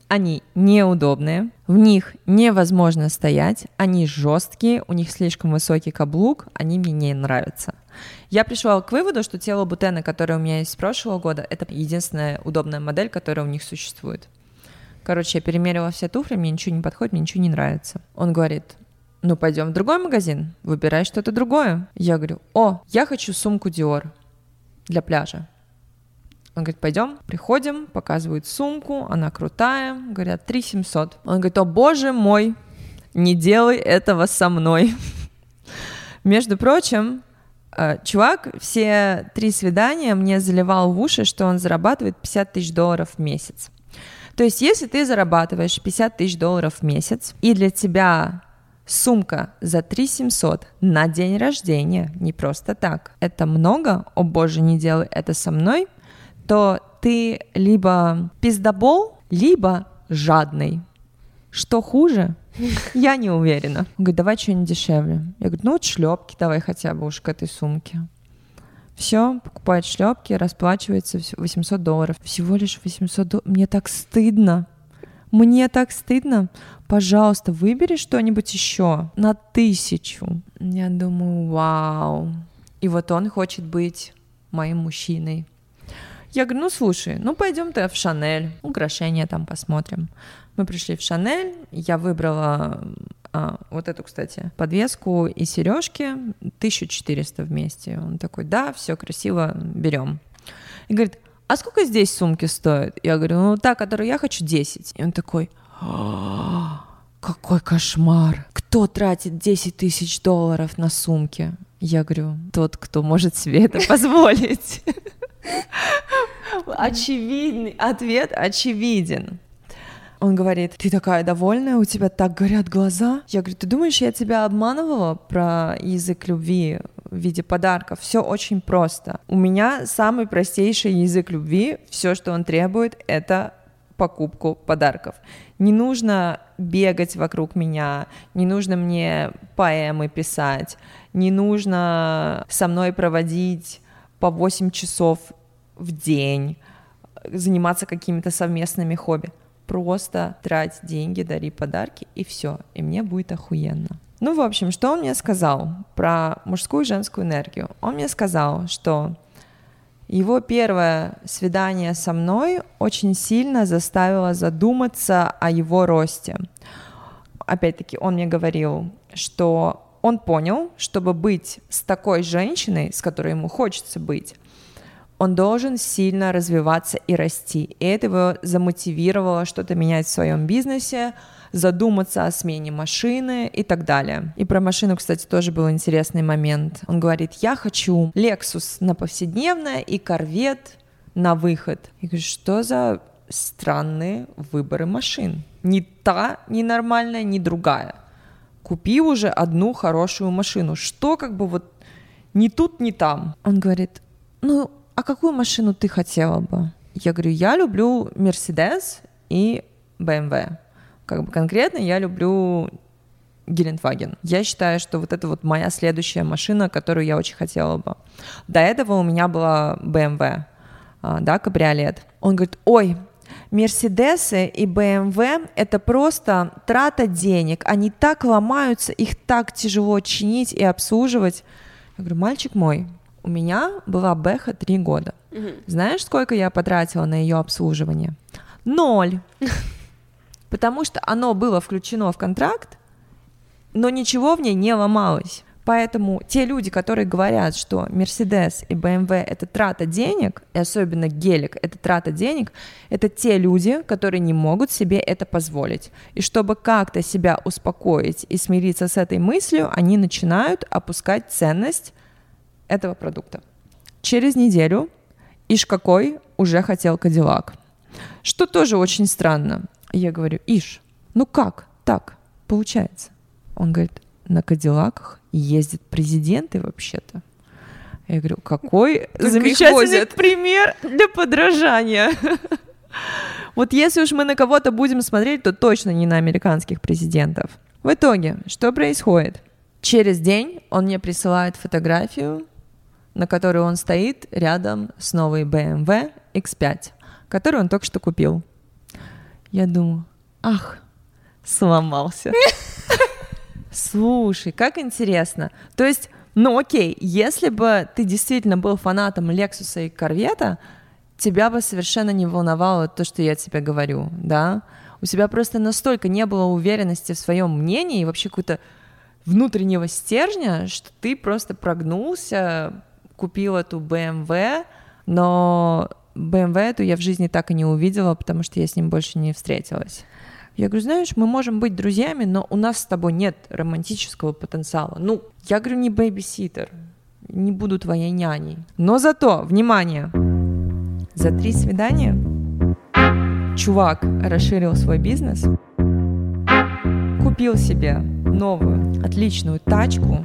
S2: Они неудобные, в них невозможно стоять, они жесткие, у них слишком высокий каблук, они мне не нравятся. Я пришла к выводу, что те лабутены, которые у меня есть с прошлого года, это единственная удобная модель, которая у них существует. Короче, я перемерила все туфли, мне ничего не подходит, мне ничего не нравится. Он говорит, ну пойдем в другой магазин, выбирай что-то другое. Я говорю, о, я хочу сумку Dior для пляжа. Он говорит, пойдем, приходим, показывают сумку, она крутая, говорят, 3 700. Он говорит, о боже мой, не делай этого со мной. Между прочим, э, чувак все три свидания мне заливал в уши, что он зарабатывает 50 тысяч долларов в месяц. То есть, если ты зарабатываешь 50 тысяч долларов в месяц, и для тебя Сумка за 3 700 на день рождения, не просто так. Это много, о боже, не делай это со мной, то ты либо пиздобол, либо жадный. Что хуже? Я не уверена. Он говорит, давай что-нибудь дешевле. Я говорю, ну вот шлепки давай хотя бы уж к этой сумке. Все, покупает шлепки, расплачивается 800 долларов. Всего лишь 800 долларов. Мне так стыдно. Мне так стыдно. Пожалуйста, выбери что-нибудь еще на тысячу. Я думаю, вау. И вот он хочет быть моим мужчиной. Я говорю, ну слушай, ну пойдем ты в Шанель, украшения там посмотрим. Мы пришли в Шанель, я выбрала а, вот эту, кстати, подвеску и сережки, 1400 вместе. Он такой, да, все красиво, берем. И говорит, а сколько здесь сумки стоят? Я говорю, ну та, которую я хочу, 10. И он такой, «А, какой кошмар. Кто тратит 10 тысяч долларов на сумки? Я говорю, тот, кто может себе это позволить. Очевидный ответ очевиден. Он говорит, ты такая довольная, у тебя так горят глаза. Я говорю, ты думаешь, я тебя обманывала про язык любви в виде подарков? Все очень просто. У меня самый простейший язык любви. Все, что он требует, это покупку подарков. Не нужно бегать вокруг меня, не нужно мне поэмы писать, не нужно со мной проводить по 8 часов в день, заниматься какими-то совместными хобби. Просто трать деньги, дари подарки, и все. И мне будет охуенно. Ну, в общем, что он мне сказал про мужскую и женскую энергию? Он мне сказал, что его первое свидание со мной очень сильно заставило задуматься о его росте. Опять-таки, он мне говорил, что он понял, чтобы быть с такой женщиной, с которой ему хочется быть, он должен сильно развиваться и расти. И это его замотивировало что-то менять в своем бизнесе, задуматься о смене машины и так далее. И про машину, кстати, тоже был интересный момент. Он говорит, я хочу Lexus на повседневное и Corvette на выход. Я говорю, что за странные выборы машин? Ни та ненормальная, ни другая. Купи уже одну хорошую машину. Что как бы вот ни тут, ни там. Он говорит, ну, а какую машину ты хотела бы? Я говорю, я люблю Мерседес и BMW. Как бы конкретно я люблю Гелендваген. Я считаю, что вот это вот моя следующая машина, которую я очень хотела бы. До этого у меня была BMW, а, да, кабриолет. Он говорит, ой, Мерседесы и BMW — это просто трата денег. Они так ломаются, их так тяжело чинить и обслуживать. Я говорю, мальчик мой, у меня была Бэха три года. Угу. Знаешь, сколько я потратила на ее обслуживание? Ноль. Потому что оно было включено в контракт, но ничего в ней не ломалось. Поэтому те люди, которые говорят, что Mercedes и BMW — это трата денег, и особенно гелик — это трата денег, это те люди, которые не могут себе это позволить. И чтобы как-то себя успокоить и смириться с этой мыслью, они начинают опускать ценность этого продукта. Через неделю Иш какой уже хотел Кадиллак. Что тоже очень странно. Я говорю, Иш, ну как так получается? Он говорит, на Кадиллаках ездят президенты вообще-то. Я говорю, какой Только замечательный пример для подражания. Вот если уж мы на кого-то будем смотреть, то точно не на американских президентов. В итоге, что происходит? Через день он мне присылает фотографию, на которой он стоит рядом с новой BMW X5, которую он только что купил. Я думаю, ах, сломался. Слушай, как интересно. То есть, ну окей, если бы ты действительно был фанатом Лексуса и Корвета, тебя бы совершенно не волновало то, что я тебе говорю, да? У тебя просто настолько не было уверенности в своем мнении и вообще какого-то внутреннего стержня, что ты просто прогнулся, купил эту BMW, но BMW эту я в жизни так и не увидела, потому что я с ним больше не встретилась. Я говорю, знаешь, мы можем быть друзьями, но у нас с тобой нет романтического потенциала. Ну, я говорю, не бэйбиситер, не буду твоей няней. Но зато, внимание, за три свидания чувак расширил свой бизнес, купил себе новую отличную тачку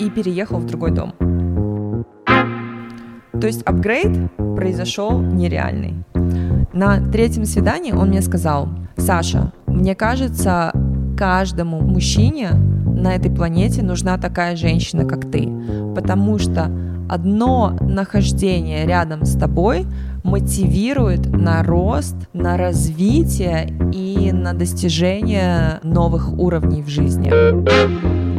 S2: и переехал в другой дом. То есть апгрейд произошел нереальный. На третьем свидании он мне сказал, Саша, мне кажется, каждому мужчине на этой планете нужна такая женщина, как ты, потому что одно нахождение рядом с тобой мотивирует на рост, на развитие и на достижение новых уровней в жизни.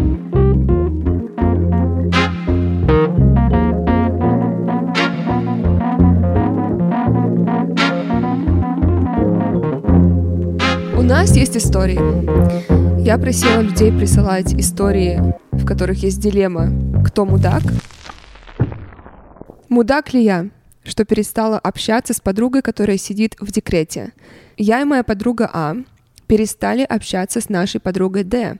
S1: Нас есть истории. Я просила людей присылать истории, в которых есть дилемма «Кто мудак?». Мудак ли я, что перестала общаться с подругой, которая сидит в декрете? Я и моя подруга А перестали общаться с нашей подругой Д.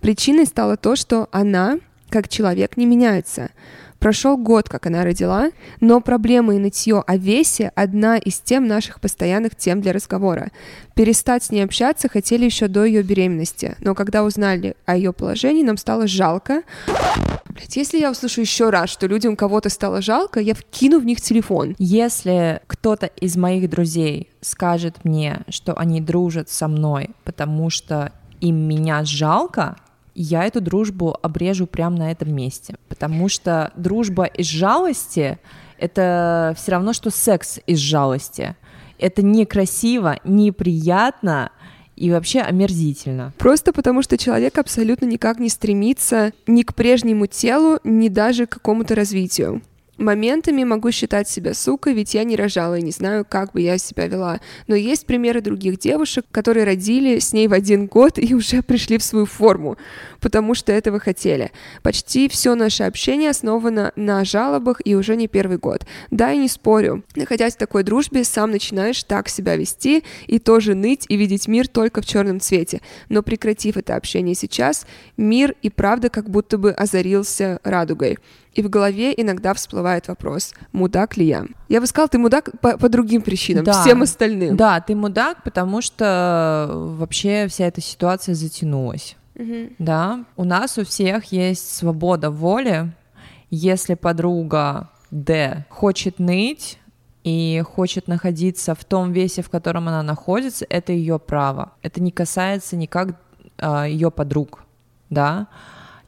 S1: Причиной стало то, что она, как человек, не меняется — Прошел год, как она родила, но проблема и нытье о весе – одна из тем наших постоянных тем для разговора. Перестать с ней общаться хотели еще до ее беременности, но когда узнали о ее положении, нам стало жалко. Блять, если я услышу еще раз, что людям кого-то стало жалко, я вкину в них телефон.
S2: Если кто-то из моих друзей скажет мне, что они дружат со мной, потому что им меня жалко, я эту дружбу обрежу прямо на этом месте, потому что дружба из жалости — это все равно, что секс из жалости. Это некрасиво, неприятно, и вообще омерзительно.
S1: Просто потому, что человек абсолютно никак не стремится ни к прежнему телу, ни даже к какому-то развитию. Моментами могу считать себя сукой, ведь я не рожала и не знаю, как бы я себя вела. Но есть примеры других девушек, которые родили с ней в один год и уже пришли в свою форму, потому что этого хотели. Почти все наше общение основано на жалобах и уже не первый год. Да, и не спорю. Находясь в такой дружбе, сам начинаешь так себя вести и тоже ныть и видеть мир только в черном цвете. Но прекратив это общение сейчас, мир и правда как будто бы озарился радугой. И в голове иногда всплывает вопрос, мудак ли я? Я бы сказала, ты мудак по, по другим причинам, да. всем остальным.
S2: Да, ты мудак, потому что вообще вся эта ситуация затянулась.
S1: Мгм.
S2: да, у нас у всех есть свобода воли. Если подруга Д хочет ныть и хочет находиться в том весе, в котором она находится, это ее право. Это не касается никак ее подруг, да.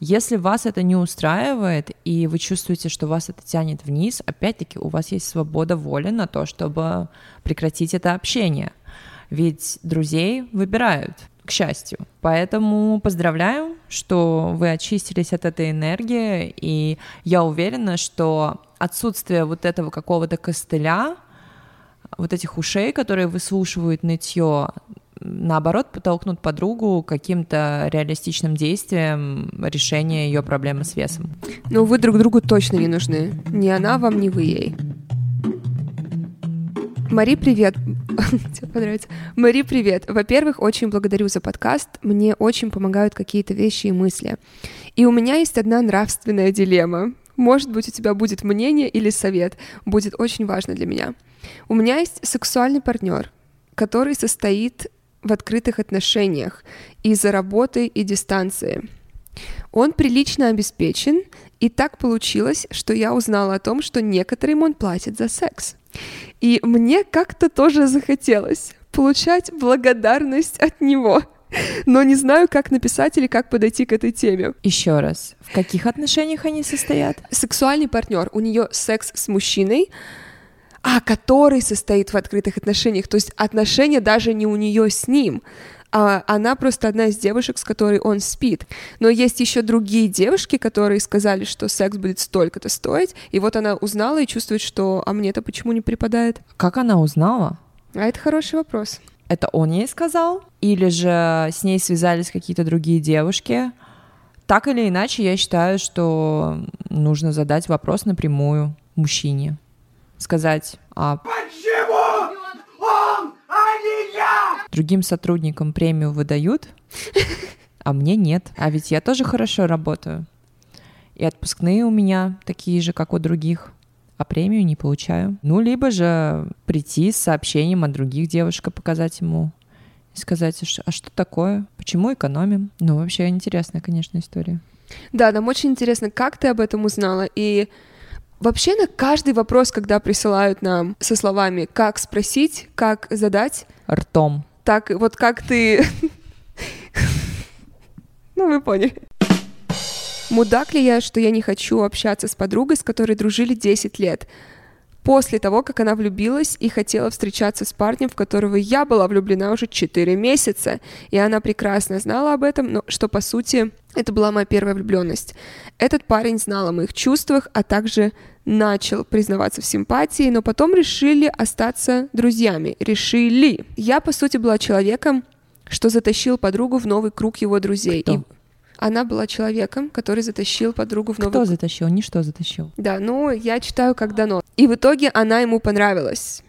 S2: Если вас это не устраивает, и вы чувствуете, что вас это тянет вниз, опять-таки у вас есть свобода воли на то, чтобы прекратить это общение. Ведь друзей выбирают, к счастью. Поэтому поздравляю, что вы очистились от этой энергии, и я уверена, что отсутствие вот этого какого-то костыля, вот этих ушей, которые выслушивают нытье, наоборот, подтолкнут подругу каким-то реалистичным действиям решения ее проблемы с весом.
S1: Но вы друг другу точно не нужны. Ни она вам, ни вы ей. Мари, привет. Тебе понравится. Мари, привет. Во-первых, очень благодарю за подкаст. Мне очень помогают какие-то вещи и мысли. И у меня есть одна нравственная дилемма. Может быть, у тебя будет мнение или совет. Будет очень важно для меня. У меня есть сексуальный партнер, который состоит в открытых отношениях из-за работы и дистанции. Он прилично обеспечен, и так получилось, что я узнала о том, что некоторым он платит за секс. И мне как-то тоже захотелось получать благодарность от него. Но не знаю, как написать или как подойти к этой теме.
S2: Еще раз, в каких отношениях они состоят?
S1: Сексуальный партнер, у нее секс с мужчиной, а который состоит в открытых отношениях. То есть отношения даже не у нее с ним, а она просто одна из девушек, с которой он спит. Но есть еще другие девушки, которые сказали, что секс будет столько-то стоить, и вот она узнала и чувствует, что а мне это почему не припадает.
S2: Как она узнала?
S1: А это хороший вопрос.
S2: Это он ей сказал? Или же с ней связались какие-то другие девушки? Так или иначе, я считаю, что нужно задать вопрос напрямую мужчине. Сказать, а
S3: Почему он, а не я?
S2: другим сотрудникам премию выдают, а мне нет. А ведь я тоже хорошо работаю. И отпускные у меня такие же, как у других, а премию не получаю. Ну, либо же прийти с сообщением от других девушек и показать ему и сказать, а а что такое, почему экономим. Ну, вообще интересная, конечно, история.
S1: Да, нам очень интересно, как ты об этом узнала, и вообще на каждый вопрос, когда присылают нам со словами «как спросить», «как задать»,
S2: Ртом.
S1: так вот как ты... Ну, вы поняли. Мудак ли я, что я не хочу общаться с подругой, с которой дружили 10 лет? После того, как она влюбилась и хотела встречаться с парнем, в которого я была влюблена уже 4 месяца. И она прекрасно знала об этом, но что, по сути, это была моя первая влюбленность. Этот парень знал о моих чувствах, а также начал признаваться в симпатии, но потом решили остаться друзьями. Решили. Я, по сути, была человеком, что затащил подругу в новый круг его друзей.
S2: Кто?
S1: И она была человеком, который затащил подругу в новый
S2: Кто затащил? Ничто затащил.
S1: да, ну, я читаю как дано. И в итоге она ему понравилась.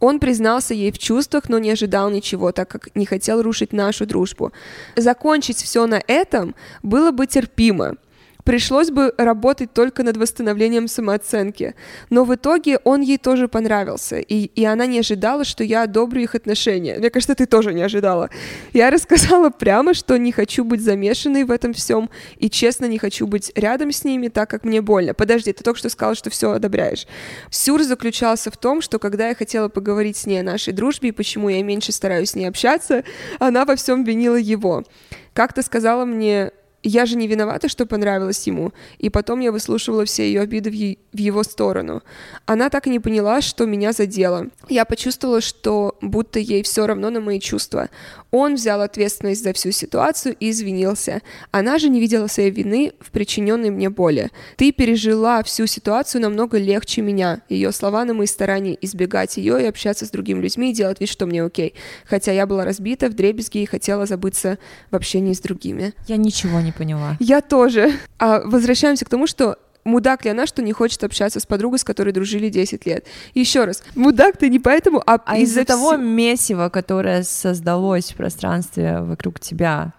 S1: Он признался ей в чувствах, но не ожидал ничего, так как не хотел рушить нашу дружбу. Закончить все на этом было бы терпимо. Пришлось бы работать только над восстановлением самооценки. Но в итоге он ей тоже понравился, и, и она не ожидала, что я одобрю их отношения. Мне кажется, ты тоже не ожидала. Я рассказала прямо, что не хочу быть замешанной в этом всем, и честно не хочу быть рядом с ними, так как мне больно. Подожди, ты только что сказала, что все одобряешь. Сюр заключался в том, что когда я хотела поговорить с ней о нашей дружбе и почему я меньше стараюсь с ней общаться, она во всем винила его. Как-то сказала мне, я же не виновата, что понравилось ему. И потом я выслушивала все ее обиды в, е- в его сторону. Она так и не поняла, что меня задело. Я почувствовала, что будто ей все равно на мои чувства. Он взял ответственность за всю ситуацию и извинился. Она же не видела своей вины в причиненной мне боли. Ты пережила всю ситуацию намного легче меня. Ее слова на мои старания избегать ее и общаться с другими людьми и делать вид, что мне окей. Хотя я была разбита в дребезги и хотела забыться в общении с другими.
S2: Я ничего не поняла.
S1: Я тоже. А возвращаемся к тому, что мудак ли она, что не хочет общаться с подругой, с которой дружили 10 лет. Еще раз, мудак ты не поэтому, а,
S2: А из-за того
S1: всё-
S2: месива, которое создалось в пространстве вокруг тебя,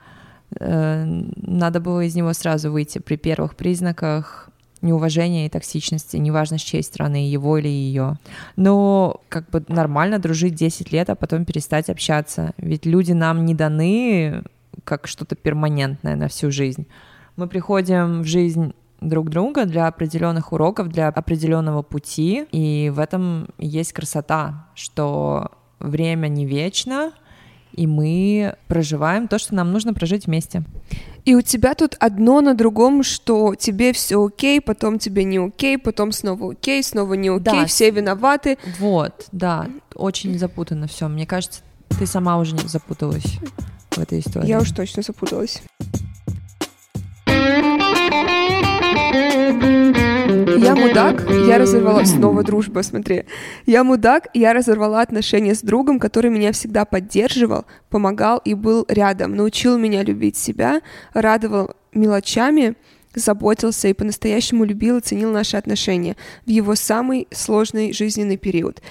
S2: э, надо было из него сразу выйти при первых признаках неуважения и токсичности, неважно с чьей стороны, его или ее. Но как бы нормально дружить 10 лет, а потом перестать общаться. Ведь люди нам не даны как что-то перманентное на всю жизнь. Мы приходим в жизнь друг друга для определенных уроков, для определенного пути, и в этом есть красота, что время не вечно, и мы проживаем то, что нам нужно прожить вместе.
S1: И у тебя тут одно на другом, что тебе все окей, потом тебе не окей, потом снова окей, снова не окей,
S2: Да.
S1: все виноваты.
S2: Вот, да, очень запутано все. Мне кажется, ты сама уже не запуталась в этой истории.
S1: Я уж точно запуталась. Я мудак, я разорвала снова дружба, смотри. Я мудак, я разорвала отношения с другом, который меня всегда поддерживал, помогал и был рядом, научил меня любить себя, радовал мелочами, заботился и по-настоящему любил и ценил наши отношения в его самый сложный жизненный период.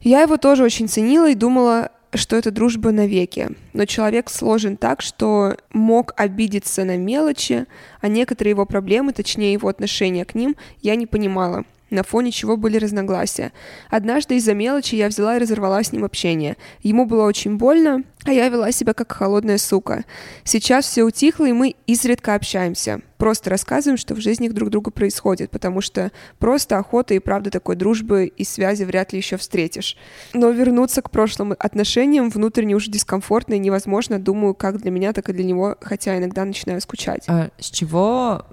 S1: Я его тоже очень ценила и думала, что это дружба навеки. Но человек сложен так, что мог обидеться на мелочи, а некоторые его проблемы, точнее его отношения к ним, я не понимала на фоне чего были разногласия. Однажды из-за мелочи я взяла и разорвала с ним общение. Ему было очень больно, а я вела себя как холодная сука. Сейчас все утихло, и мы изредка общаемся. Просто рассказываем, что в жизни друг друга происходит, потому что просто охота и правда такой дружбы и связи вряд ли еще встретишь. Но вернуться к прошлым отношениям внутренне уже дискомфортно и невозможно, думаю, как для меня, так и для него, хотя иногда начинаю скучать.
S2: А с чего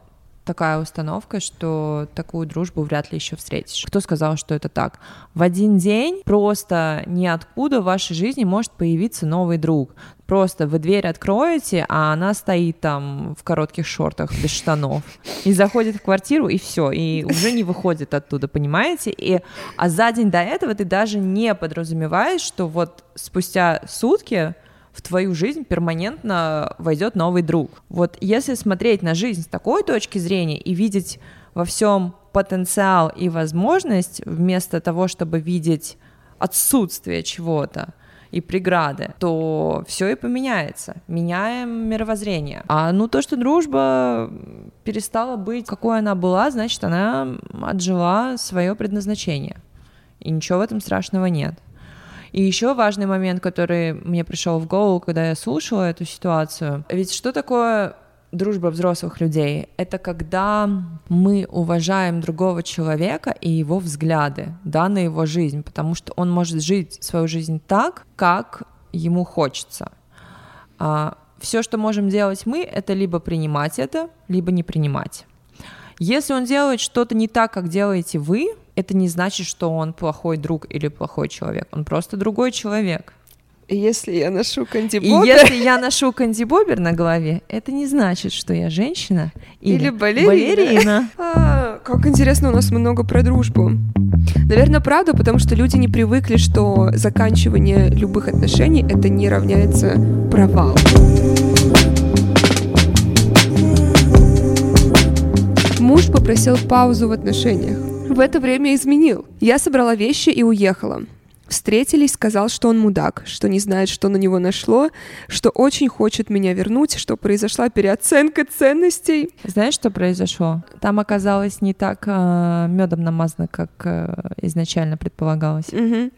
S2: такая установка, что такую дружбу вряд ли еще встретишь. Кто сказал, что это так? В один день просто ниоткуда в вашей жизни может появиться новый друг. Просто вы дверь откроете, а она стоит там в коротких шортах без штанов и заходит в квартиру и все, и уже не выходит оттуда, понимаете? И а за день до этого ты даже не подразумеваешь, что вот спустя сутки в твою жизнь перманентно войдет новый друг. Вот если смотреть на жизнь с такой точки зрения и видеть во всем потенциал и возможность, вместо того, чтобы видеть отсутствие чего-то и преграды, то все и поменяется. Меняем мировоззрение. А ну то, что дружба перестала быть, какой она была, значит, она отжила свое предназначение. И ничего в этом страшного нет. И еще важный момент, который мне пришел в голову, когда я слушала эту ситуацию. Ведь что такое дружба взрослых людей? Это когда мы уважаем другого человека и его взгляды, да, на его жизнь, потому что он может жить свою жизнь так, как ему хочется. А, все, что можем делать мы, это либо принимать это, либо не принимать. Если он делает что-то не так, как делаете вы, это не значит, что он плохой друг или плохой человек. Он просто другой человек.
S1: Если я ношу
S2: И
S1: кандибобер
S2: если я ношу кандибобер на голове, это не значит, что я женщина или,
S1: Или балерина.
S2: балерина.
S1: А, как интересно, у нас много про дружбу. Наверное, правда, потому что люди не привыкли, что заканчивание любых отношений это не равняется провал. Муж попросил паузу в отношениях. В это время изменил. Я собрала вещи и уехала. Встретились, сказал, что он мудак, что не знает, что на него нашло, что очень хочет меня вернуть, что произошла переоценка ценностей.
S2: Знаешь, что произошло? Там оказалось не так медом намазано, как э, изначально предполагалось.
S1: Мгм.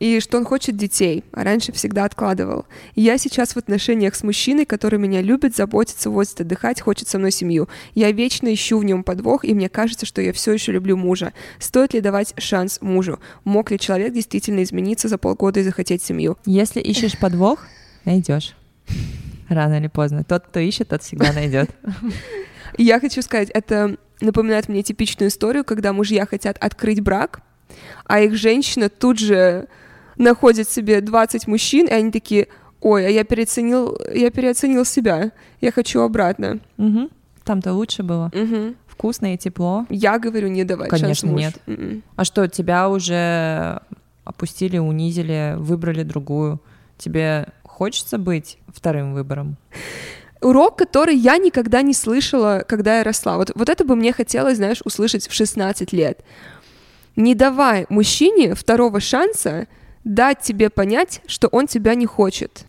S1: И что он хочет детей, а раньше всегда откладывал. И я сейчас в отношениях с мужчиной, который меня любит, заботится, возит отдыхать, хочет со мной семью. Я вечно ищу в нем подвох, и мне кажется, что я все еще люблю мужа. Стоит ли давать шанс мужу? Мог ли человек действительно измениться за полгода и захотеть семью?
S2: Если ищешь подвох, найдешь. Рано или поздно. Тот, кто ищет, тот всегда найдет.
S1: Я хочу сказать, это напоминает мне типичную историю, когда мужья хотят открыть брак, а их женщина тут же находит себе 20 мужчин, и они такие, ой, а я переоценил, я переоценил себя, я хочу обратно.
S2: Мгм. Там-то лучше было.
S1: Мгм.
S2: Вкусно и тепло.
S1: Я говорю, не шанс
S2: Конечно,
S1: муж.
S2: нет.
S1: Мгм.
S2: А что, тебя уже опустили, унизили, выбрали другую? Тебе хочется быть вторым выбором?
S1: Урок, который я никогда не слышала, когда я росла. Вот, вот это бы мне хотелось, знаешь, услышать в 16 лет. Не давай мужчине второго шанса дать тебе понять, что он тебя не хочет.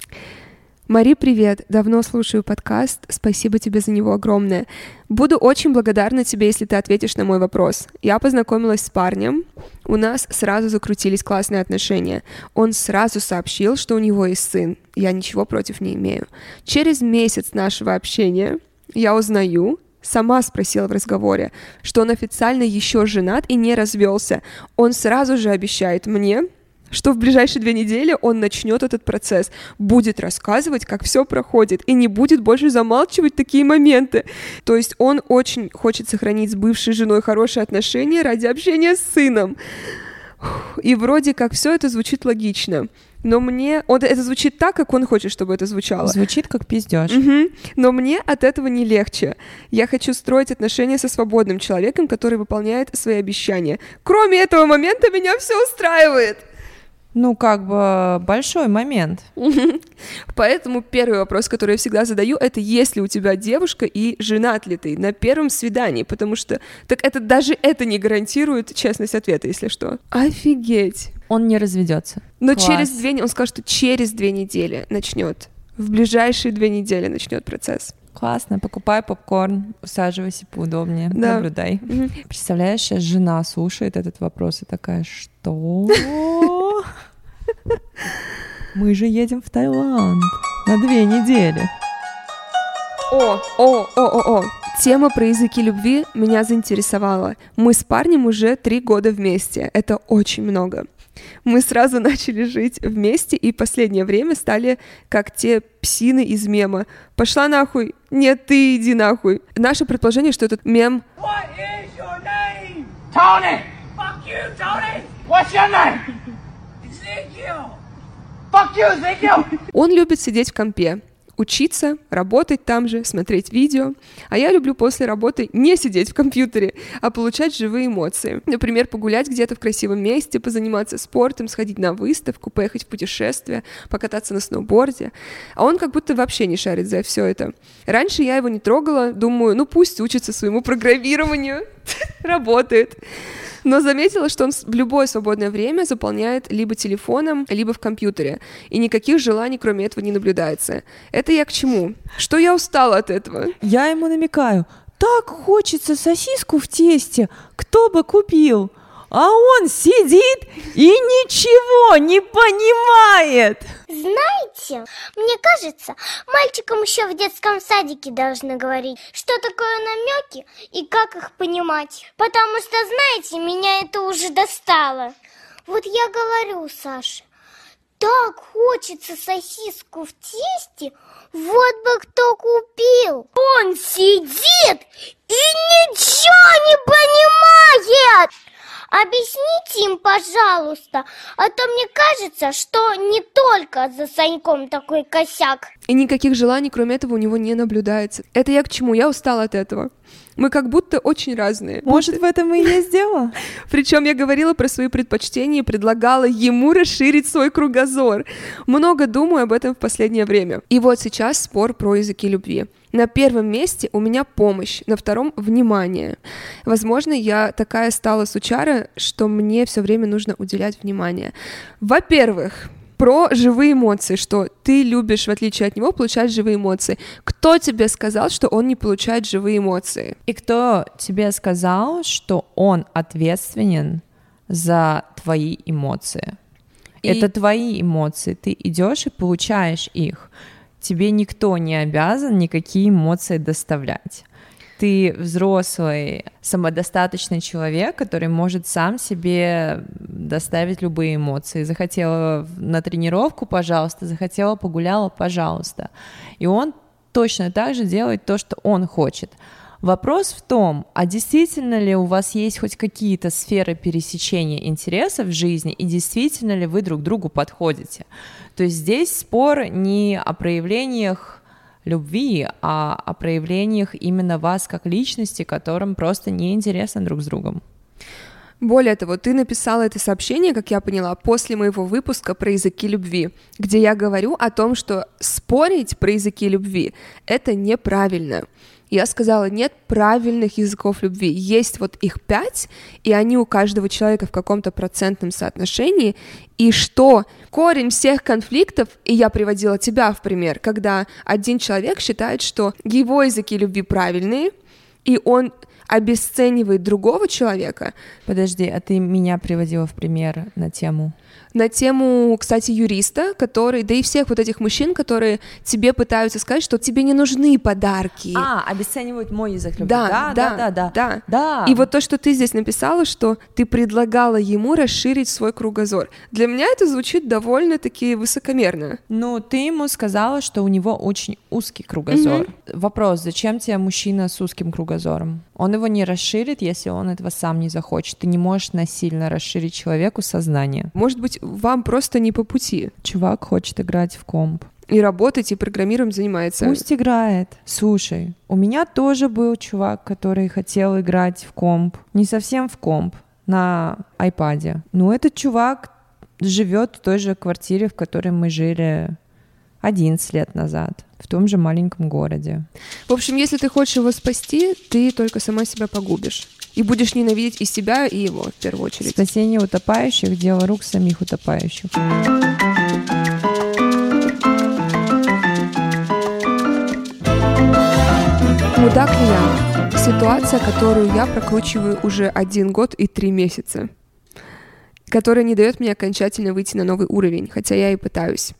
S1: Мари, привет! Давно слушаю подкаст, спасибо тебе за него огромное. Буду очень благодарна тебе, если ты ответишь на мой вопрос. Я познакомилась с парнем, у нас сразу закрутились классные отношения. Он сразу сообщил, что у него есть сын. Я ничего против не имею. Через месяц нашего общения я узнаю, сама спросила в разговоре, что он официально еще женат и не развелся. Он сразу же обещает мне, что в ближайшие две недели он начнет этот процесс, будет рассказывать, как все проходит, и не будет больше замалчивать такие моменты. То есть он очень хочет сохранить с бывшей женой хорошие отношения ради общения с сыном. И вроде как все это звучит логично. Но мне... Он, это звучит так, как он хочет, чтобы это звучало.
S2: Звучит как пиздеж.
S1: Угу. Но мне от этого не легче. Я хочу строить отношения со свободным человеком, который выполняет свои обещания. Кроме этого момента меня все устраивает.
S2: Ну, как бы большой момент.
S1: Поэтому первый вопрос, который я всегда задаю, это есть ли у тебя девушка и женат ли ты на первом свидании, потому что так это даже это не гарантирует честность ответа, если что. Офигеть.
S2: Он не разведется.
S1: Но Класс. через две, он скажет, что через две недели начнет. В ближайшие две недели начнет процесс.
S2: Классно, покупай попкорн, усаживайся поудобнее, да. наблюдай. Угу. Представляешь, сейчас жена слушает этот вопрос и такая, что? Мы же едем в Таиланд на две недели.
S1: О, о, о, о, о. Тема про языки любви меня заинтересовала. Мы с парнем уже три года вместе. Это очень много. Мы сразу начали жить вместе, и последнее время стали как те псины из мема. Пошла нахуй, нет, ты иди нахуй. Наше предположение, что этот мем... What is your name? Tony! Fuck you, Tony! What's your name? Ezekiel! Fuck you, Ezekiel! Он любит сидеть в компе учиться, работать там же, смотреть видео. А я люблю после работы не сидеть в компьютере, а получать живые эмоции. Например, погулять где-то в красивом месте, позаниматься спортом, сходить на выставку, поехать в путешествие, покататься на сноуборде. А он как будто вообще не шарит за все это. Раньше я его не трогала, думаю, ну пусть учится своему программированию, работает но заметила, что он в любое свободное время заполняет либо телефоном, либо в компьютере, и никаких желаний кроме этого не наблюдается. Это я к чему? Что я устала от этого?
S2: Я ему намекаю. Так хочется сосиску в тесте. Кто бы купил? А он сидит и ничего не понимает.
S4: Знаете, мне кажется, мальчикам еще в детском садике должны говорить, что такое намеки и как их понимать. Потому что, знаете, меня это уже достало. Вот я говорю, Саша, так хочется сосиску в тесте, вот бы кто купил. Он сидит и ничего не понимает. Объясните им, пожалуйста, а то мне кажется, что не только за Саньком такой косяк.
S1: И никаких желаний, кроме этого, у него не наблюдается. Это я к чему? Я устала от этого. Мы как будто очень разные.
S2: Может, в этом и есть дело?
S1: Причем я говорила про свои предпочтения и предлагала ему расширить свой кругозор. Много думаю об этом в последнее время. И вот сейчас спор про языки любви. На первом месте у меня помощь, на втором — внимание. Возможно, я такая стала сучара, что мне все время нужно уделять внимание. Во-первых, про живые эмоции, что ты любишь, в отличие от него, получать живые эмоции. Кто тебе сказал, что он не получает живые эмоции?
S2: И кто тебе сказал, что он ответственен за твои эмоции? И... Это твои эмоции, ты идешь и получаешь их тебе никто не обязан никакие эмоции доставлять. Ты взрослый, самодостаточный человек, который может сам себе доставить любые эмоции. Захотела на тренировку, пожалуйста, захотела погуляла, пожалуйста. И он точно так же делает то, что он хочет. Вопрос в том, а действительно ли у вас есть хоть какие-то сферы пересечения интересов в жизни, и действительно ли вы друг другу подходите? То есть здесь спор не о проявлениях любви, а о проявлениях именно вас как личности, которым просто неинтересно друг с другом.
S1: Более того, ты написала это сообщение, как я поняла, после моего выпуска про языки любви, где я говорю о том, что спорить про языки любви — это неправильно. Я сказала, нет правильных языков любви. Есть вот их пять, и они у каждого человека в каком-то процентном соотношении. И что корень всех конфликтов, и я приводила тебя в пример, когда один человек считает, что его языки любви правильные, и он обесценивает другого человека.
S2: Подожди, а ты меня приводила в пример на тему?
S1: На тему, кстати, юриста, который, да и всех вот этих мужчин, которые тебе пытаются сказать, что тебе не нужны подарки.
S2: А, обесценивают мой язык любви.
S1: Да, да, да, да, да. да. И вот то, что ты здесь написала, что ты предлагала ему расширить свой кругозор. Для меня это звучит довольно-таки высокомерно.
S2: Ну, ты ему сказала, что у него очень узкий кругозор. Mm-hmm. Вопрос, зачем тебе мужчина с узким кругозором? Он его не расширит, если он этого сам не захочет. Ты не можешь насильно расширить человеку сознание.
S1: Может быть, вам просто не по пути.
S2: Чувак хочет играть в комп.
S1: И работать, и программированием занимается.
S2: Пусть играет. Слушай, у меня тоже был чувак, который хотел играть в комп. Не совсем в комп, на айпаде. Но этот чувак живет в той же квартире, в которой мы жили 11 лет назад в том же маленьком городе.
S1: В общем, если ты хочешь его спасти, ты только сама себя погубишь. И будешь ненавидеть и себя, и его, в первую очередь.
S2: Спасение утопающих — дело рук самих утопающих.
S1: Мудак ли я? Ситуация, которую я прокручиваю уже один год и три месяца, которая не дает мне окончательно выйти на новый уровень, хотя я и пытаюсь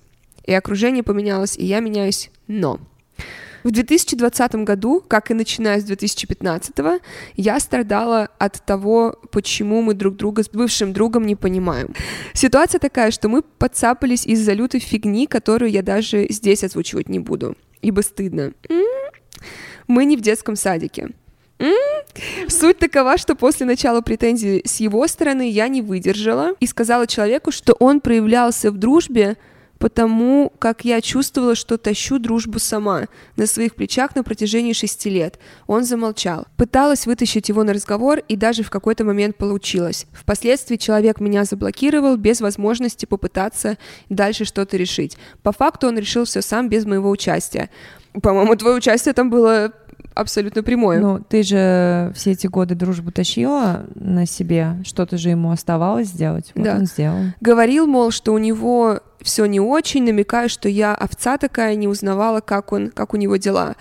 S1: и окружение поменялось, и я меняюсь, но... В 2020 году, как и начиная с 2015, я страдала от того, почему мы друг друга с бывшим другом не понимаем. Ситуация такая, что мы подцапались из-за лютой фигни, которую я даже здесь озвучивать не буду, ибо стыдно. Мы не в детском садике. Суть такова, что после начала претензий с его стороны я не выдержала и сказала человеку, что он проявлялся в дружбе потому как я чувствовала, что тащу дружбу сама на своих плечах на протяжении шести лет. Он замолчал. Пыталась вытащить его на разговор, и даже в какой-то момент получилось. Впоследствии человек меня заблокировал без возможности попытаться дальше что-то решить. По факту он решил все сам без моего участия. По-моему, твое участие там было абсолютно прямое.
S2: Ну, ты же все эти годы дружбу тащила на себе, что-то же ему оставалось сделать, вот да. он сделал.
S1: Говорил, мол, что у него все не очень, намекая, что я овца такая, не узнавала, как он, как у него дела.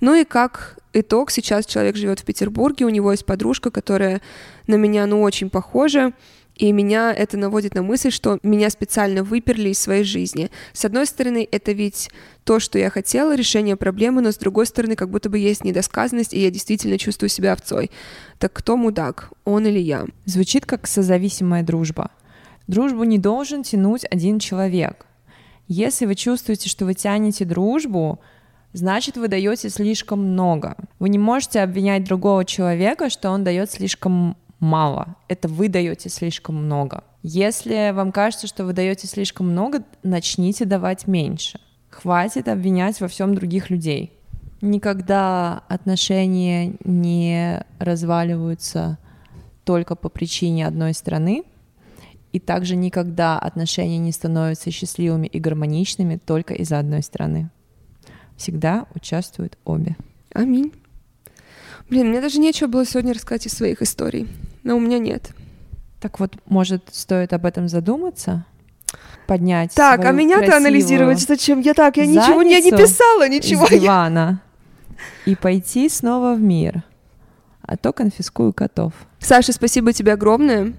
S1: Ну и как итог, сейчас человек живет в Петербурге, у него есть подружка, которая на меня, ну, очень похожа, и меня это наводит на мысль, что меня специально выперли из своей жизни. С одной стороны, это ведь то, что я хотела, решение проблемы, но с другой стороны, как будто бы есть недосказанность, и я действительно чувствую себя овцой. Так кто мудак, он или я?
S2: Звучит как созависимая дружба. Дружбу не должен тянуть один человек. Если вы чувствуете, что вы тянете дружбу, значит, вы даете слишком много. Вы не можете обвинять другого человека, что он дает слишком мало. Это вы даете слишком много. Если вам кажется, что вы даете слишком много, начните давать меньше. Хватит обвинять во всем других людей. Никогда отношения не разваливаются только по причине одной страны, и также никогда отношения не становятся счастливыми и гармоничными только из-за одной страны. Всегда участвуют обе.
S1: Аминь. Блин, мне даже нечего было сегодня рассказать из своих историй но у меня нет.
S2: Так вот, может, стоит об этом задуматься? Поднять
S1: Так, а меня-то анализировать зачем? Я так, я ничего я не писала, ничего.
S2: Из дивана. И пойти снова в мир. А то конфискую котов.
S1: Саша, спасибо тебе огромное.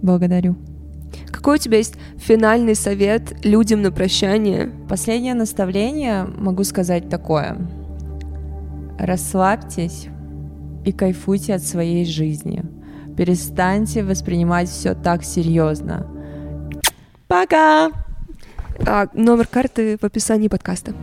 S2: Благодарю.
S1: Какой у тебя есть финальный совет людям на прощание?
S2: Последнее наставление могу сказать такое. Расслабьтесь и кайфуйте от своей жизни. Перестаньте воспринимать все так серьезно. Пока!
S1: А, номер карты в описании подкаста.